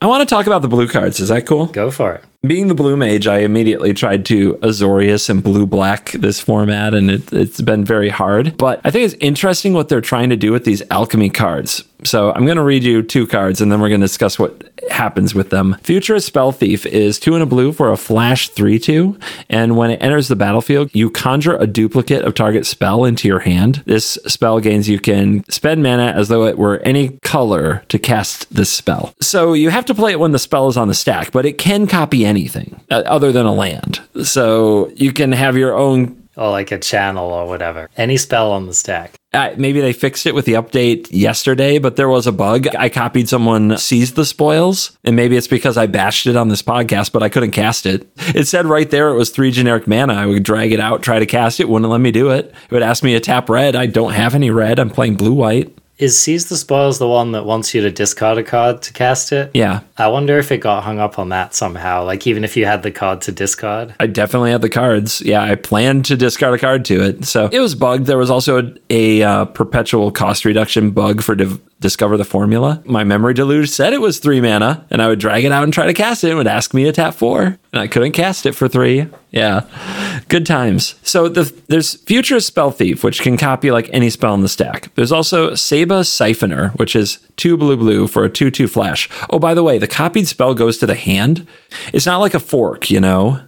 I want to talk about the blue cards. Is that cool? Go for it. Being the blue mage, I immediately tried to Azorius and blue black this format, and it, it's been very hard. But I think it's interesting what they're trying to do with these alchemy cards. So I'm going to read you two cards, and then we're going to discuss what happens with them. Futurist Spell Thief is two in a blue for a flash 3 2. And when it enters the battlefield, you conjure a duplicate of target spell into your hand. This spell gains you can spend mana as though it were any color to cast this spell. So you have to play it when the spell is on the stack, but it can copy anything uh, other than a land. So you can have your own or like a channel or whatever. Any spell on the stack. Uh, maybe they fixed it with the update yesterday, but there was a bug. I copied someone seized the spoils, and maybe it's because I bashed it on this podcast, but I couldn't cast it. It said right there it was three generic mana. I would drag it out, try to cast it, wouldn't let me do it. It would ask me to tap red. I don't have any red. I'm playing blue white. Is Seize the Spoils the one that wants you to discard a card to cast it? Yeah. I wonder if it got hung up on that somehow. Like, even if you had the card to discard. I definitely had the cards. Yeah, I planned to discard a card to it. So it was bugged. There was also a, a uh, perpetual cost reduction bug for div- Discover the Formula. My memory deluge said it was three mana, and I would drag it out and try to cast it. It would ask me to tap four, and I couldn't cast it for three. Yeah, good times. So the, there's Future Spell Thief, which can copy like any spell in the stack. There's also Saiba Siphoner, which is two blue blue for a 2 2 flash. Oh, by the way, the copied spell goes to the hand. It's not like a fork, you know?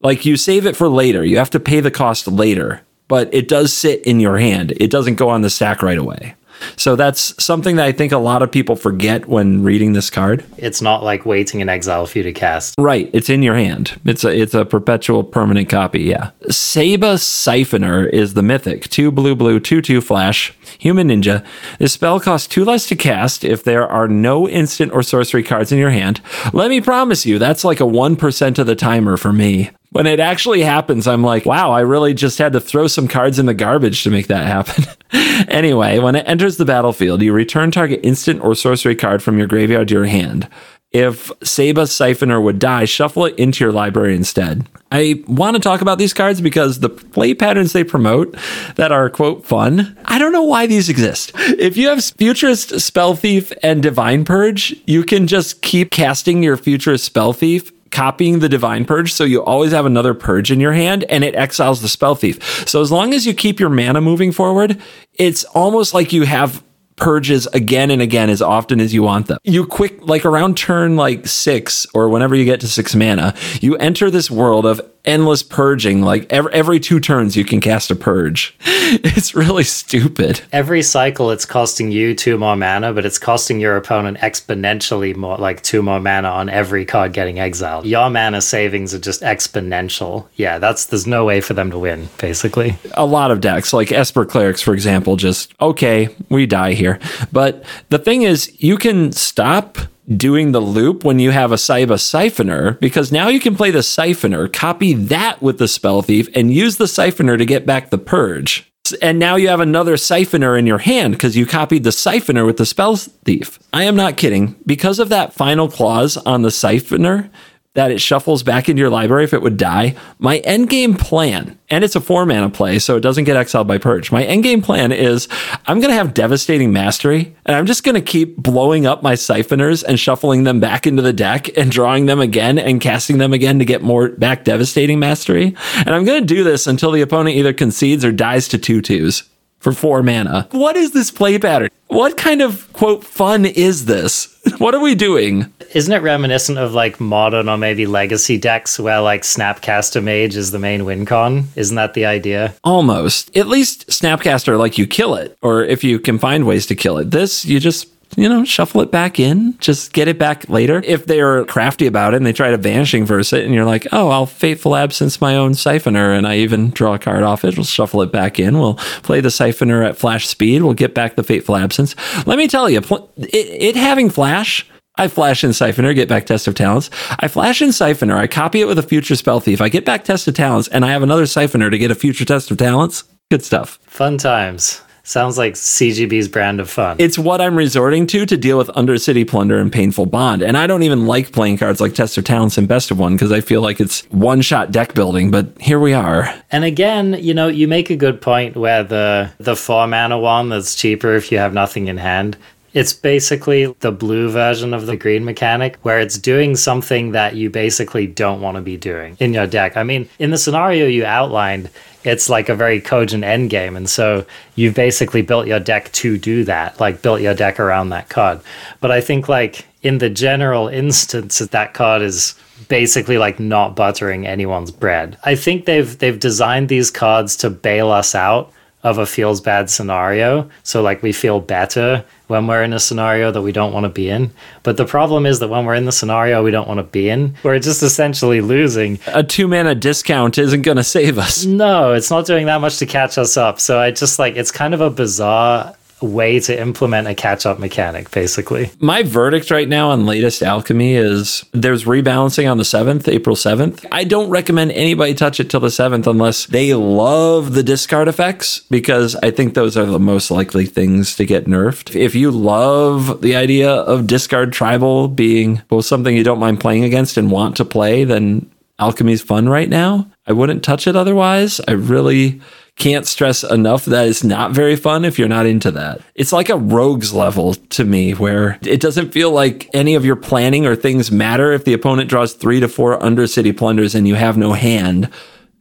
Like you save it for later, you have to pay the cost later, but it does sit in your hand. It doesn't go on the stack right away. So that's something that I think a lot of people forget when reading this card. It's not like waiting in exile for you to cast. Right, it's in your hand. It's a it's a perpetual permanent copy, yeah. Saiba Siphoner is the mythic. Two blue blue, two two flash, human ninja. This spell costs two less to cast if there are no instant or sorcery cards in your hand. Let me promise you, that's like a one percent of the timer for me when it actually happens, I'm like, wow, I really just had to throw some cards in the garbage to make that happen. <laughs> anyway, when it enters the battlefield, you return target instant or sorcery card from your graveyard to your hand. If Saiba Siphoner would die, shuffle it into your library instead. I want to talk about these cards because the play patterns they promote that are, quote, fun, I don't know why these exist. If you have Futurist Spell Thief and Divine Purge, you can just keep casting your Futurist Spell Thief copying the divine purge so you always have another purge in your hand and it exiles the spell thief so as long as you keep your mana moving forward it's almost like you have purges again and again as often as you want them. You quick, like around turn like six or whenever you get to six mana, you enter this world of endless purging. Like every, every two turns, you can cast a purge. <laughs> It's really stupid. Every cycle, it's costing you two more mana, but it's costing your opponent exponentially more, like two more mana on every card getting exiled. Your mana savings are just exponential. Yeah, that's there's no way for them to win, basically. A lot of decks, like Esper Clerics, for example, just okay, we die here. But the thing is, you can stop doing the loop when you have a Saiba Siphoner because now you can play the Siphoner, copy that with the Spell Thief, and use the Siphoner to get back the Purge. And now you have another Siphoner in your hand because you copied the Siphoner with the Spell Thief. I am not kidding. Because of that final clause on the Siphoner, that it shuffles back into your library if it would die. My endgame plan, and it's a four mana play, so it doesn't get exiled by purge. My endgame plan is I'm going to have devastating mastery, and I'm just going to keep blowing up my siphoners and shuffling them back into the deck and drawing them again and casting them again to get more back devastating mastery. And I'm going to do this until the opponent either concedes or dies to two twos for four mana. What is this play pattern? What kind of quote fun is this? <laughs> What are we doing? Isn't it reminiscent of like modern or maybe legacy decks where like Snapcaster Mage is the main win con? Isn't that the idea? Almost. At least Snapcaster, like you kill it, or if you can find ways to kill it. This, you just you know, shuffle it back in, just get it back later. If they are crafty about it and they try to vanishing verse it, and you're like, oh, I'll fateful absence my own siphoner, and I even draw a card off it, we'll shuffle it back in. We'll play the siphoner at flash speed. We'll get back the fateful absence. Let me tell you, it, it having flash I flash in Siphoner, get back Test of Talents. I flash in Siphoner, I copy it with a future Spell Thief. I get back Test of Talents, and I have another Siphoner to get a future Test of Talents. Good stuff. Fun times. Sounds like CGB's brand of fun. It's what I'm resorting to to deal with Undercity Plunder and Painful Bond. And I don't even like playing cards like Test of Talents and Best of One because I feel like it's one shot deck building, but here we are. And again, you know, you make a good point where the the four mana one that's cheaper if you have nothing in hand it's basically the blue version of the green mechanic, where it's doing something that you basically don't want to be doing in your deck. I mean, in the scenario you outlined, it's like a very cogent end game. And so you've basically built your deck to do that, like built your deck around that card. But I think, like, in the general instance, that card is basically like not buttering anyone's bread. I think they've they've designed these cards to bail us out of a feels bad scenario. So like we feel better when we're in a scenario that we don't want to be in. But the problem is that when we're in the scenario we don't want to be in, we're just essentially losing. A two mana discount isn't going to save us. No, it's not doing that much to catch us up. So I just like it's kind of a bizarre way to implement a catch up mechanic, basically. My verdict right now on latest alchemy is there's rebalancing on the 7th, April 7th. I don't recommend anybody touch it till the 7th unless they love the discard effects, because I think those are the most likely things to get nerfed. If you love the idea of discard tribal being both something you don't mind playing against and want to play, then alchemy's fun right now. I wouldn't touch it otherwise. I really can't stress enough that it's not very fun if you're not into that. It's like a rogues level to me where it doesn't feel like any of your planning or things matter if the opponent draws three to four undercity plunders and you have no hand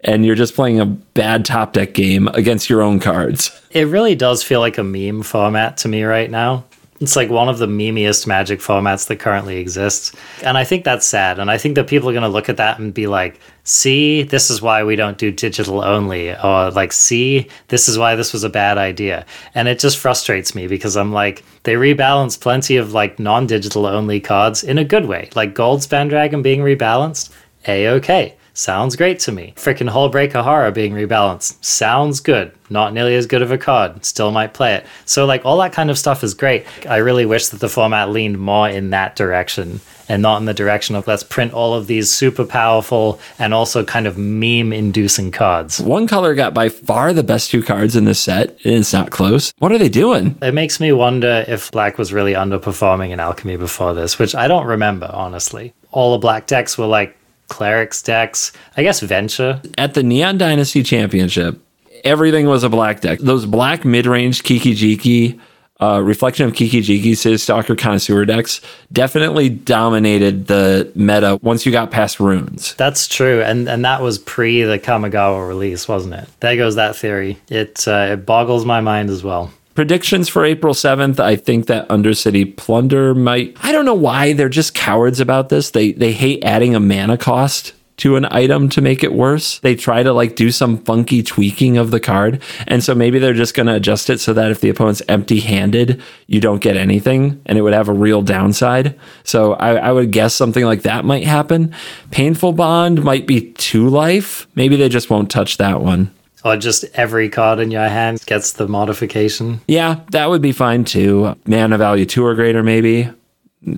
and you're just playing a bad top deck game against your own cards. It really does feel like a meme format to me right now. It's like one of the memeiest magic formats that currently exists. And I think that's sad. And I think that people are going to look at that and be like, see, this is why we don't do digital only. Or like, see, this is why this was a bad idea. And it just frustrates me because I'm like, they rebalance plenty of like non digital only cards in a good way. Like Goldspan Dragon being rebalanced, A OK. Sounds great to me. Freaking Hullbreaker Horror being rebalanced. Sounds good. Not nearly as good of a card. Still might play it. So, like, all that kind of stuff is great. I really wish that the format leaned more in that direction and not in the direction of let's print all of these super powerful and also kind of meme inducing cards. One color got by far the best two cards in this set, and it's not close. What are they doing? It makes me wonder if Black was really underperforming in Alchemy before this, which I don't remember, honestly. All the black decks were like clerics decks. I guess Venture. At the Neon Dynasty Championship, everything was a black deck. Those black mid range Kiki Jiki, uh, Reflection of Kiki Jiki, City Stalker Connoisseur decks definitely dominated the meta once you got past runes. That's true. And and that was pre the Kamigawa release, wasn't it? There goes that theory. It, uh, it boggles my mind as well predictions for April 7th, I think that Undercity Plunder might I don't know why they're just cowards about this. They they hate adding a mana cost to an item to make it worse. They try to like do some funky tweaking of the card. And so maybe they're just going to adjust it so that if the opponent's empty handed, you don't get anything and it would have a real downside. So I, I, would guess something like that might happen. Painful Bond might be two life. Maybe they just won't touch that one. Or just every card in your hand gets the modification. Yeah, that would be fine too. Mana value two or greater, maybe.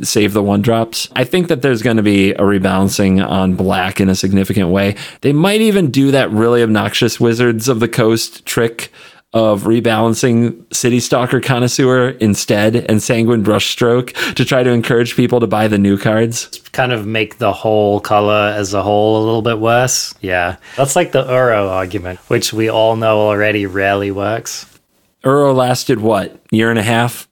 Save the one drops. I think that there's going to be a rebalancing on black in a significant way. They might even do that really obnoxious Wizards of the Coast trick of rebalancing City Stalker Connoisseur instead and Sanguine Brushstroke to try to encourage people to buy the new cards. Kind of make the whole color as a whole a little bit worse. Yeah. That's like the Uro argument, which we all know already rarely works. Uro lasted what? Year and a half?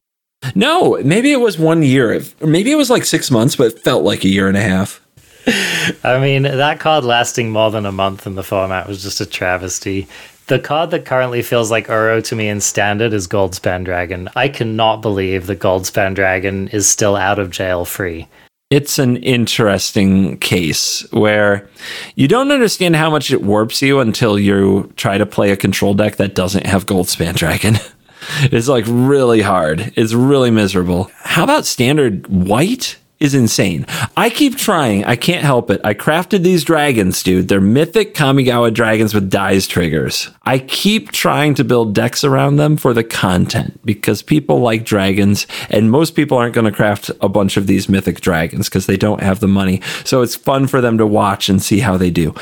No, maybe it was one year. Maybe it was like six months, but it felt like a year and a half. <laughs> I mean, that card lasting more than a month in the format was just a travesty. The card that currently feels like Uro to me in standard is Goldspan Dragon. I cannot believe that Goldspan Dragon is still out of jail free. It's an interesting case where you don't understand how much it warps you until you try to play a control deck that doesn't have Goldspan Dragon. <laughs> It's like really hard. It's really miserable. How about standard white? Is insane. I keep trying. I can't help it. I crafted these dragons, dude. They're mythic Kamigawa dragons with dies triggers. I keep trying to build decks around them for the content because people like dragons, and most people aren't going to craft a bunch of these mythic dragons because they don't have the money. So it's fun for them to watch and see how they do.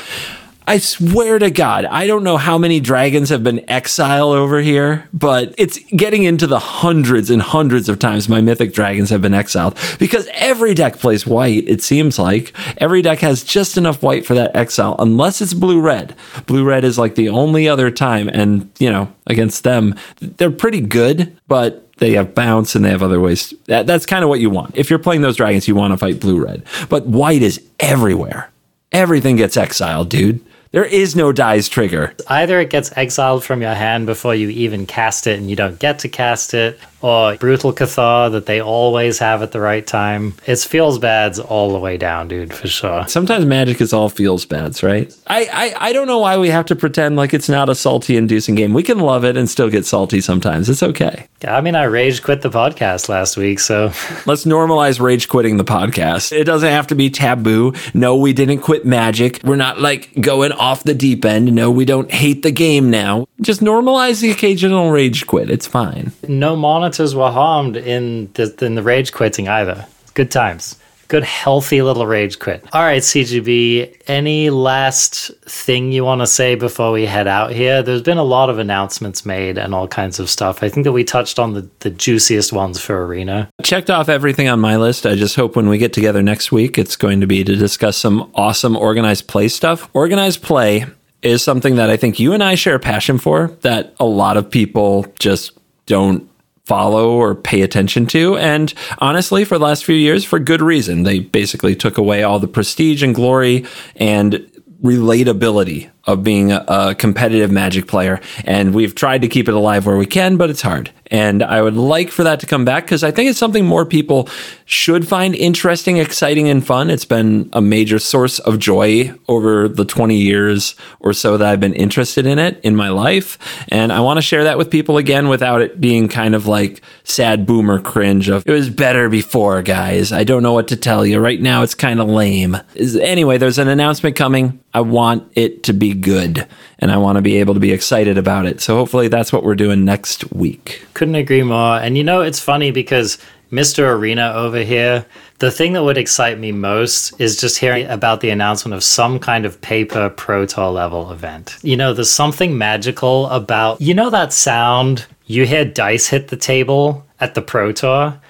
I swear to God, I don't know how many dragons have been exiled over here, but it's getting into the hundreds and hundreds of times my mythic dragons have been exiled because every deck plays white, it seems like. Every deck has just enough white for that exile, unless it's blue red. Blue red is like the only other time, and, you know, against them, they're pretty good, but they have bounce and they have other ways. That, that's kind of what you want. If you're playing those dragons, you want to fight blue red. But white is everywhere. Everything gets exiled, dude. There is no dies trigger. Either it gets exiled from your hand before you even cast it and you don't get to cast it, or Brutal Cathar that they always have at the right time. It's feels bads all the way down, dude, for sure. Sometimes magic is all feels bads, right? I, I, I don't know why we have to pretend like it's not a salty inducing game. We can love it and still get salty sometimes. It's okay. I mean, I rage quit the podcast last week, so. <laughs> Let's normalize rage quitting the podcast. It doesn't have to be taboo. No, we didn't quit magic. We're not like going off the deep end. No, we don't hate the game now. Just normalize the occasional rage quit. It's fine. No were harmed in the, in the rage quitting either. Good times. Good, healthy little rage quit. All right, CGB, any last thing you want to say before we head out here? There's been a lot of announcements made and all kinds of stuff. I think that we touched on the, the juiciest ones for Arena. Checked off everything on my list. I just hope when we get together next week, it's going to be to discuss some awesome organized play stuff. Organized play is something that I think you and I share a passion for that a lot of people just don't follow or pay attention to. And honestly, for the last few years, for good reason. They basically took away all the prestige and glory and relatability of being a, a, competitive magic player. And we've tried to keep it alive where we can, but it's hard. And I would like for that to come back because I think it's something more people should find interesting, exciting, and fun. It's been a major source of joy over the 20 years or so that I've been interested in it in my life. And I want to share that with people again without it being kind of like sad boomer cringe of it was better before, guys. I don't know what to tell you. Right now, it's kind of lame. Anyway, there's an announcement coming. I want it to be good and I want to be able to be excited about it. So hopefully that's what we're doing next week. Couldn't agree more. And you know, it's funny because Mr. Arena over here, the thing that would excite me most is just hearing about the announcement of some kind of paper Pro Tour level event. You know, there's something magical about, you know, that sound you hear dice hit the table at the Pro Tour?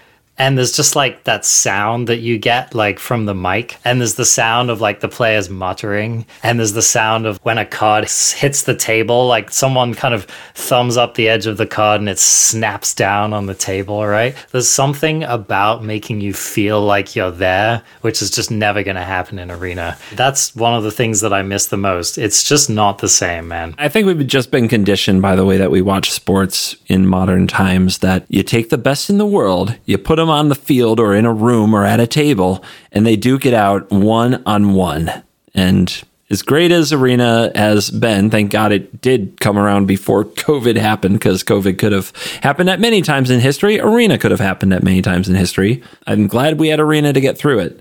And there's just like that sound that you get like from the mic. And there's the sound of like the players muttering. And there's the sound of when a card hits the table like someone kind of thumbs up the edge of the card and it snaps down on the table right? There's something about making you feel like you're there which is just never going to happen in arena. That's one of the things that i miss the most. It's just not the same man. I think we've just been conditioned by the way that we watch sports in modern times that you take the best in the world you put them on the field or in a room or at a table and they duke it out one on one. And as great as Arena has been, thank God it did come around before <laughs> COVID happened because COVID could have happened at many times in history. Arena could have happened at many times in history. I'm glad we had Arena to get through it.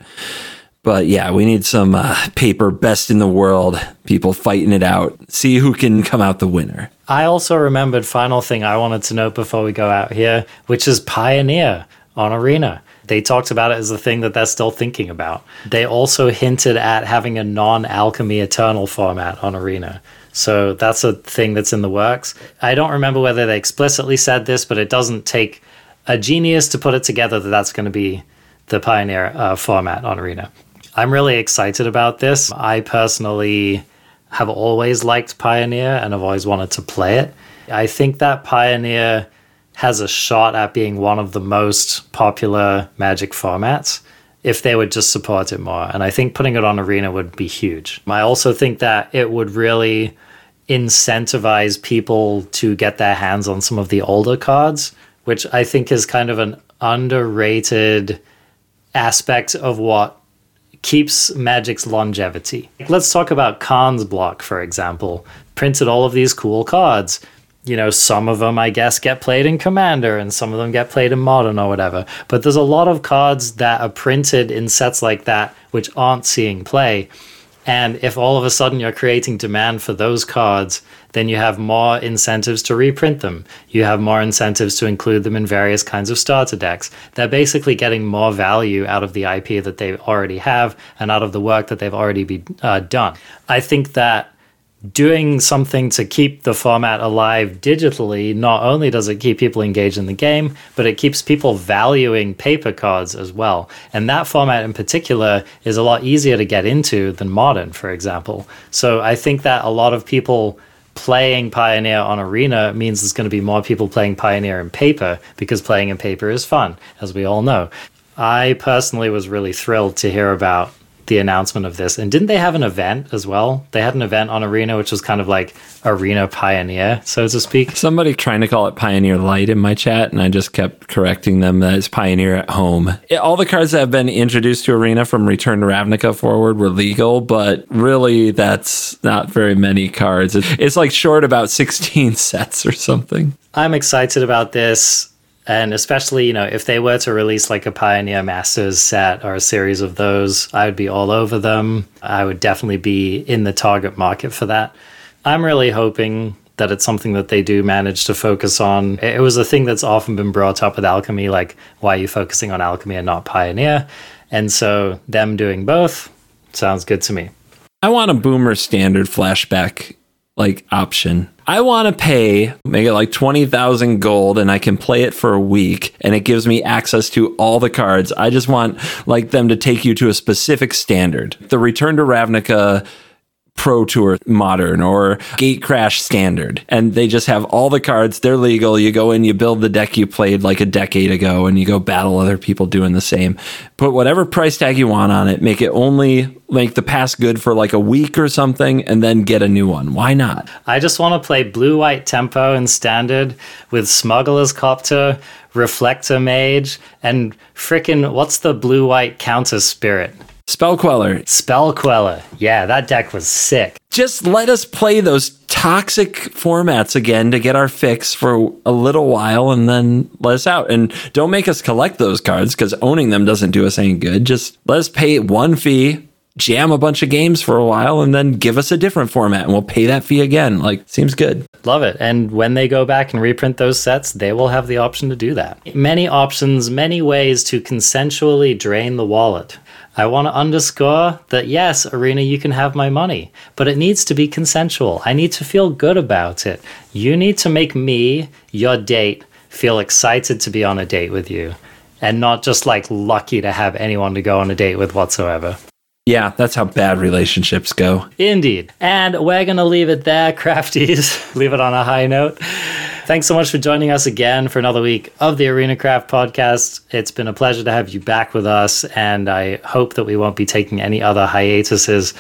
But yeah, we need some uh, paper best in the world, people fighting it out, see who can come out the winner. I also remembered final thing I wanted to note before we go out here, which is Pioneer on Arena. They talked about it as a thing that they're still thinking about. They also hinted at having a non Alchemy Eternal format on Arena. So that's a thing that's in the works. I don't remember whether they explicitly said this, but it doesn't take a genius to put it together that that's going to be the Pioneer uh, format on Arena. I'm really excited about this. I personally have always liked Pioneer and I've always wanted to play it. I think that Pioneer has a shot at being one of the most popular Magic formats if they would just support it more. And I think putting it on Arena would be huge. I also think that it would really incentivize people to get their hands on some of the older cards, which I think is kind of an underrated aspect of what keeps Magic's longevity. Let's talk about Khan's block, for example. Printed all of these cool cards you know, some of them, I guess, get played in Commander and some of them get played in Modern or whatever. But there's a lot of cards that are printed in sets like that which aren't seeing play. And if all of a sudden you're creating demand for those cards, then you have more incentives to reprint them. You have more incentives to include them in various kinds of starter decks. They're basically getting more value out of the IP that they already have and out of the work that they've already be, uh, done. I think that doing something to keep the format alive digitally, not only does it keep people engaged in the game, but it keeps people valuing paper cards as well. And that format in particular is a lot easier to get into than modern, for example. So I think that a lot of people playing Pioneer on Arena means there's going to be more people playing Pioneer in paper because playing in paper is fun, as we all know. I personally was really thrilled to hear about the announcement of this. And didn't they have an event as well? They had an event on Arena, which was kind of like Arena Pioneer, so to speak. Somebody trying to call it Pioneer Light in my chat, and I just kept correcting them that it's Pioneer at home. It, all the cards that have been introduced to Arena from Return to Ravnica forward were legal, but really that's not very many cards. It's, it's like short about 16 <laughs> sets or something. I'm excited about this and especially you know if they were to release like a pioneer masters set or a series of those i would be all over them. I would definitely be in the target market for that. I'm really hoping that it's something that they do manage to focus on. It was a thing that's often been brought up with alchemy like why are you focusing on alchemy and not pioneer? And so them doing both sounds good to me. I want a boomer standard flashback like option. I want to pay, make it like 20,000 gold and I can play it for a week and it gives me access to all the cards. I just want like them to take you to a specific standard. The Return to Ravnica Pro Tour Modern or Gatecrash Standard. And they just have all the cards. They're legal. You go in, you build the deck you played like a decade ago, and you go battle other people doing the same. Put whatever price tag you want on it. Make it only make the pass good for like a week or something, and then get a new one. Why not? I just want to play blue white tempo and standard with Smuggler's Copter, Reflector Mage, and frickin' what's the blue white counter spirit? Spell Queller. Spell Queller. Yeah, that deck was sick. Just let us play those toxic formats again to get our fix for a little while and then let us out. And don't make us collect those cards because owning them doesn't do us any good. Just let us pay one fee, jam a bunch of games for a while, and then give us a different format and we'll pay that fee again. Like, seems good. Love it. And when they go back and reprint those sets, they will have the option to do that. Many options, many ways to consensually drain the wallet. I want to underscore that yes, Arena, you can have my money, but it needs to be consensual. I need to feel good about it. You need to make me, your date, feel excited to be on a date with you and not just like lucky to have anyone to go on a date with whatsoever. Yeah, that's how bad relationships go. Indeed. And we're going to leave it there, crafties. <laughs> leave it on a high note. Thanks so much for joining us again for another week of the Arena Craft podcast. It's been a pleasure to have you back with us, and I hope that we won't be taking any other hiatuses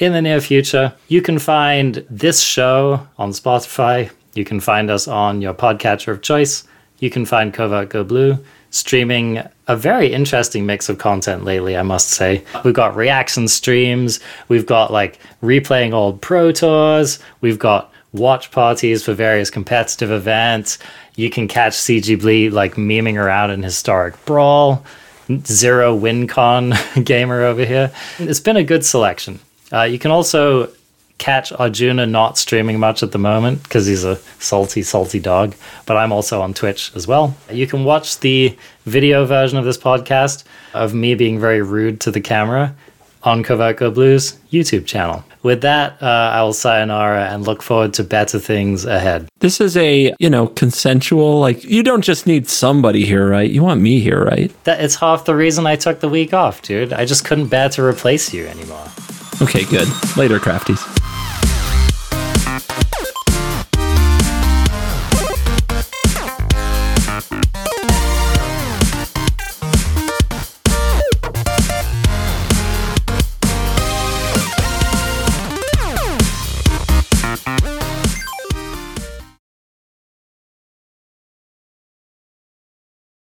in the near future. You can find this show on Spotify. You can find us on your podcatcher of choice. You can find CovertGoBlue streaming a very interesting mix of content lately, I must say. We've got reaction streams, we've got like replaying old Pro Tours, we've got watch parties for various competitive events. You can catch CG Bleed like memeing around in historic brawl. Zero WinCon <laughs> gamer over here. It's been a good selection. Uh, you can also catch Arjuna not streaming much at the moment because he's a salty, salty dog. But I'm also on Twitch as well. You can watch the video version of this podcast of me being very rude to the camera on Go Blues YouTube channel. With that, uh, I will sayonara and look forward to better things ahead. This is a, you know, consensual, like, you don't just need somebody here, right? You want me here, right? That It's half the reason I took the week off, dude. I just couldn't bear to replace you anymore. Okay, good. Later, crafties.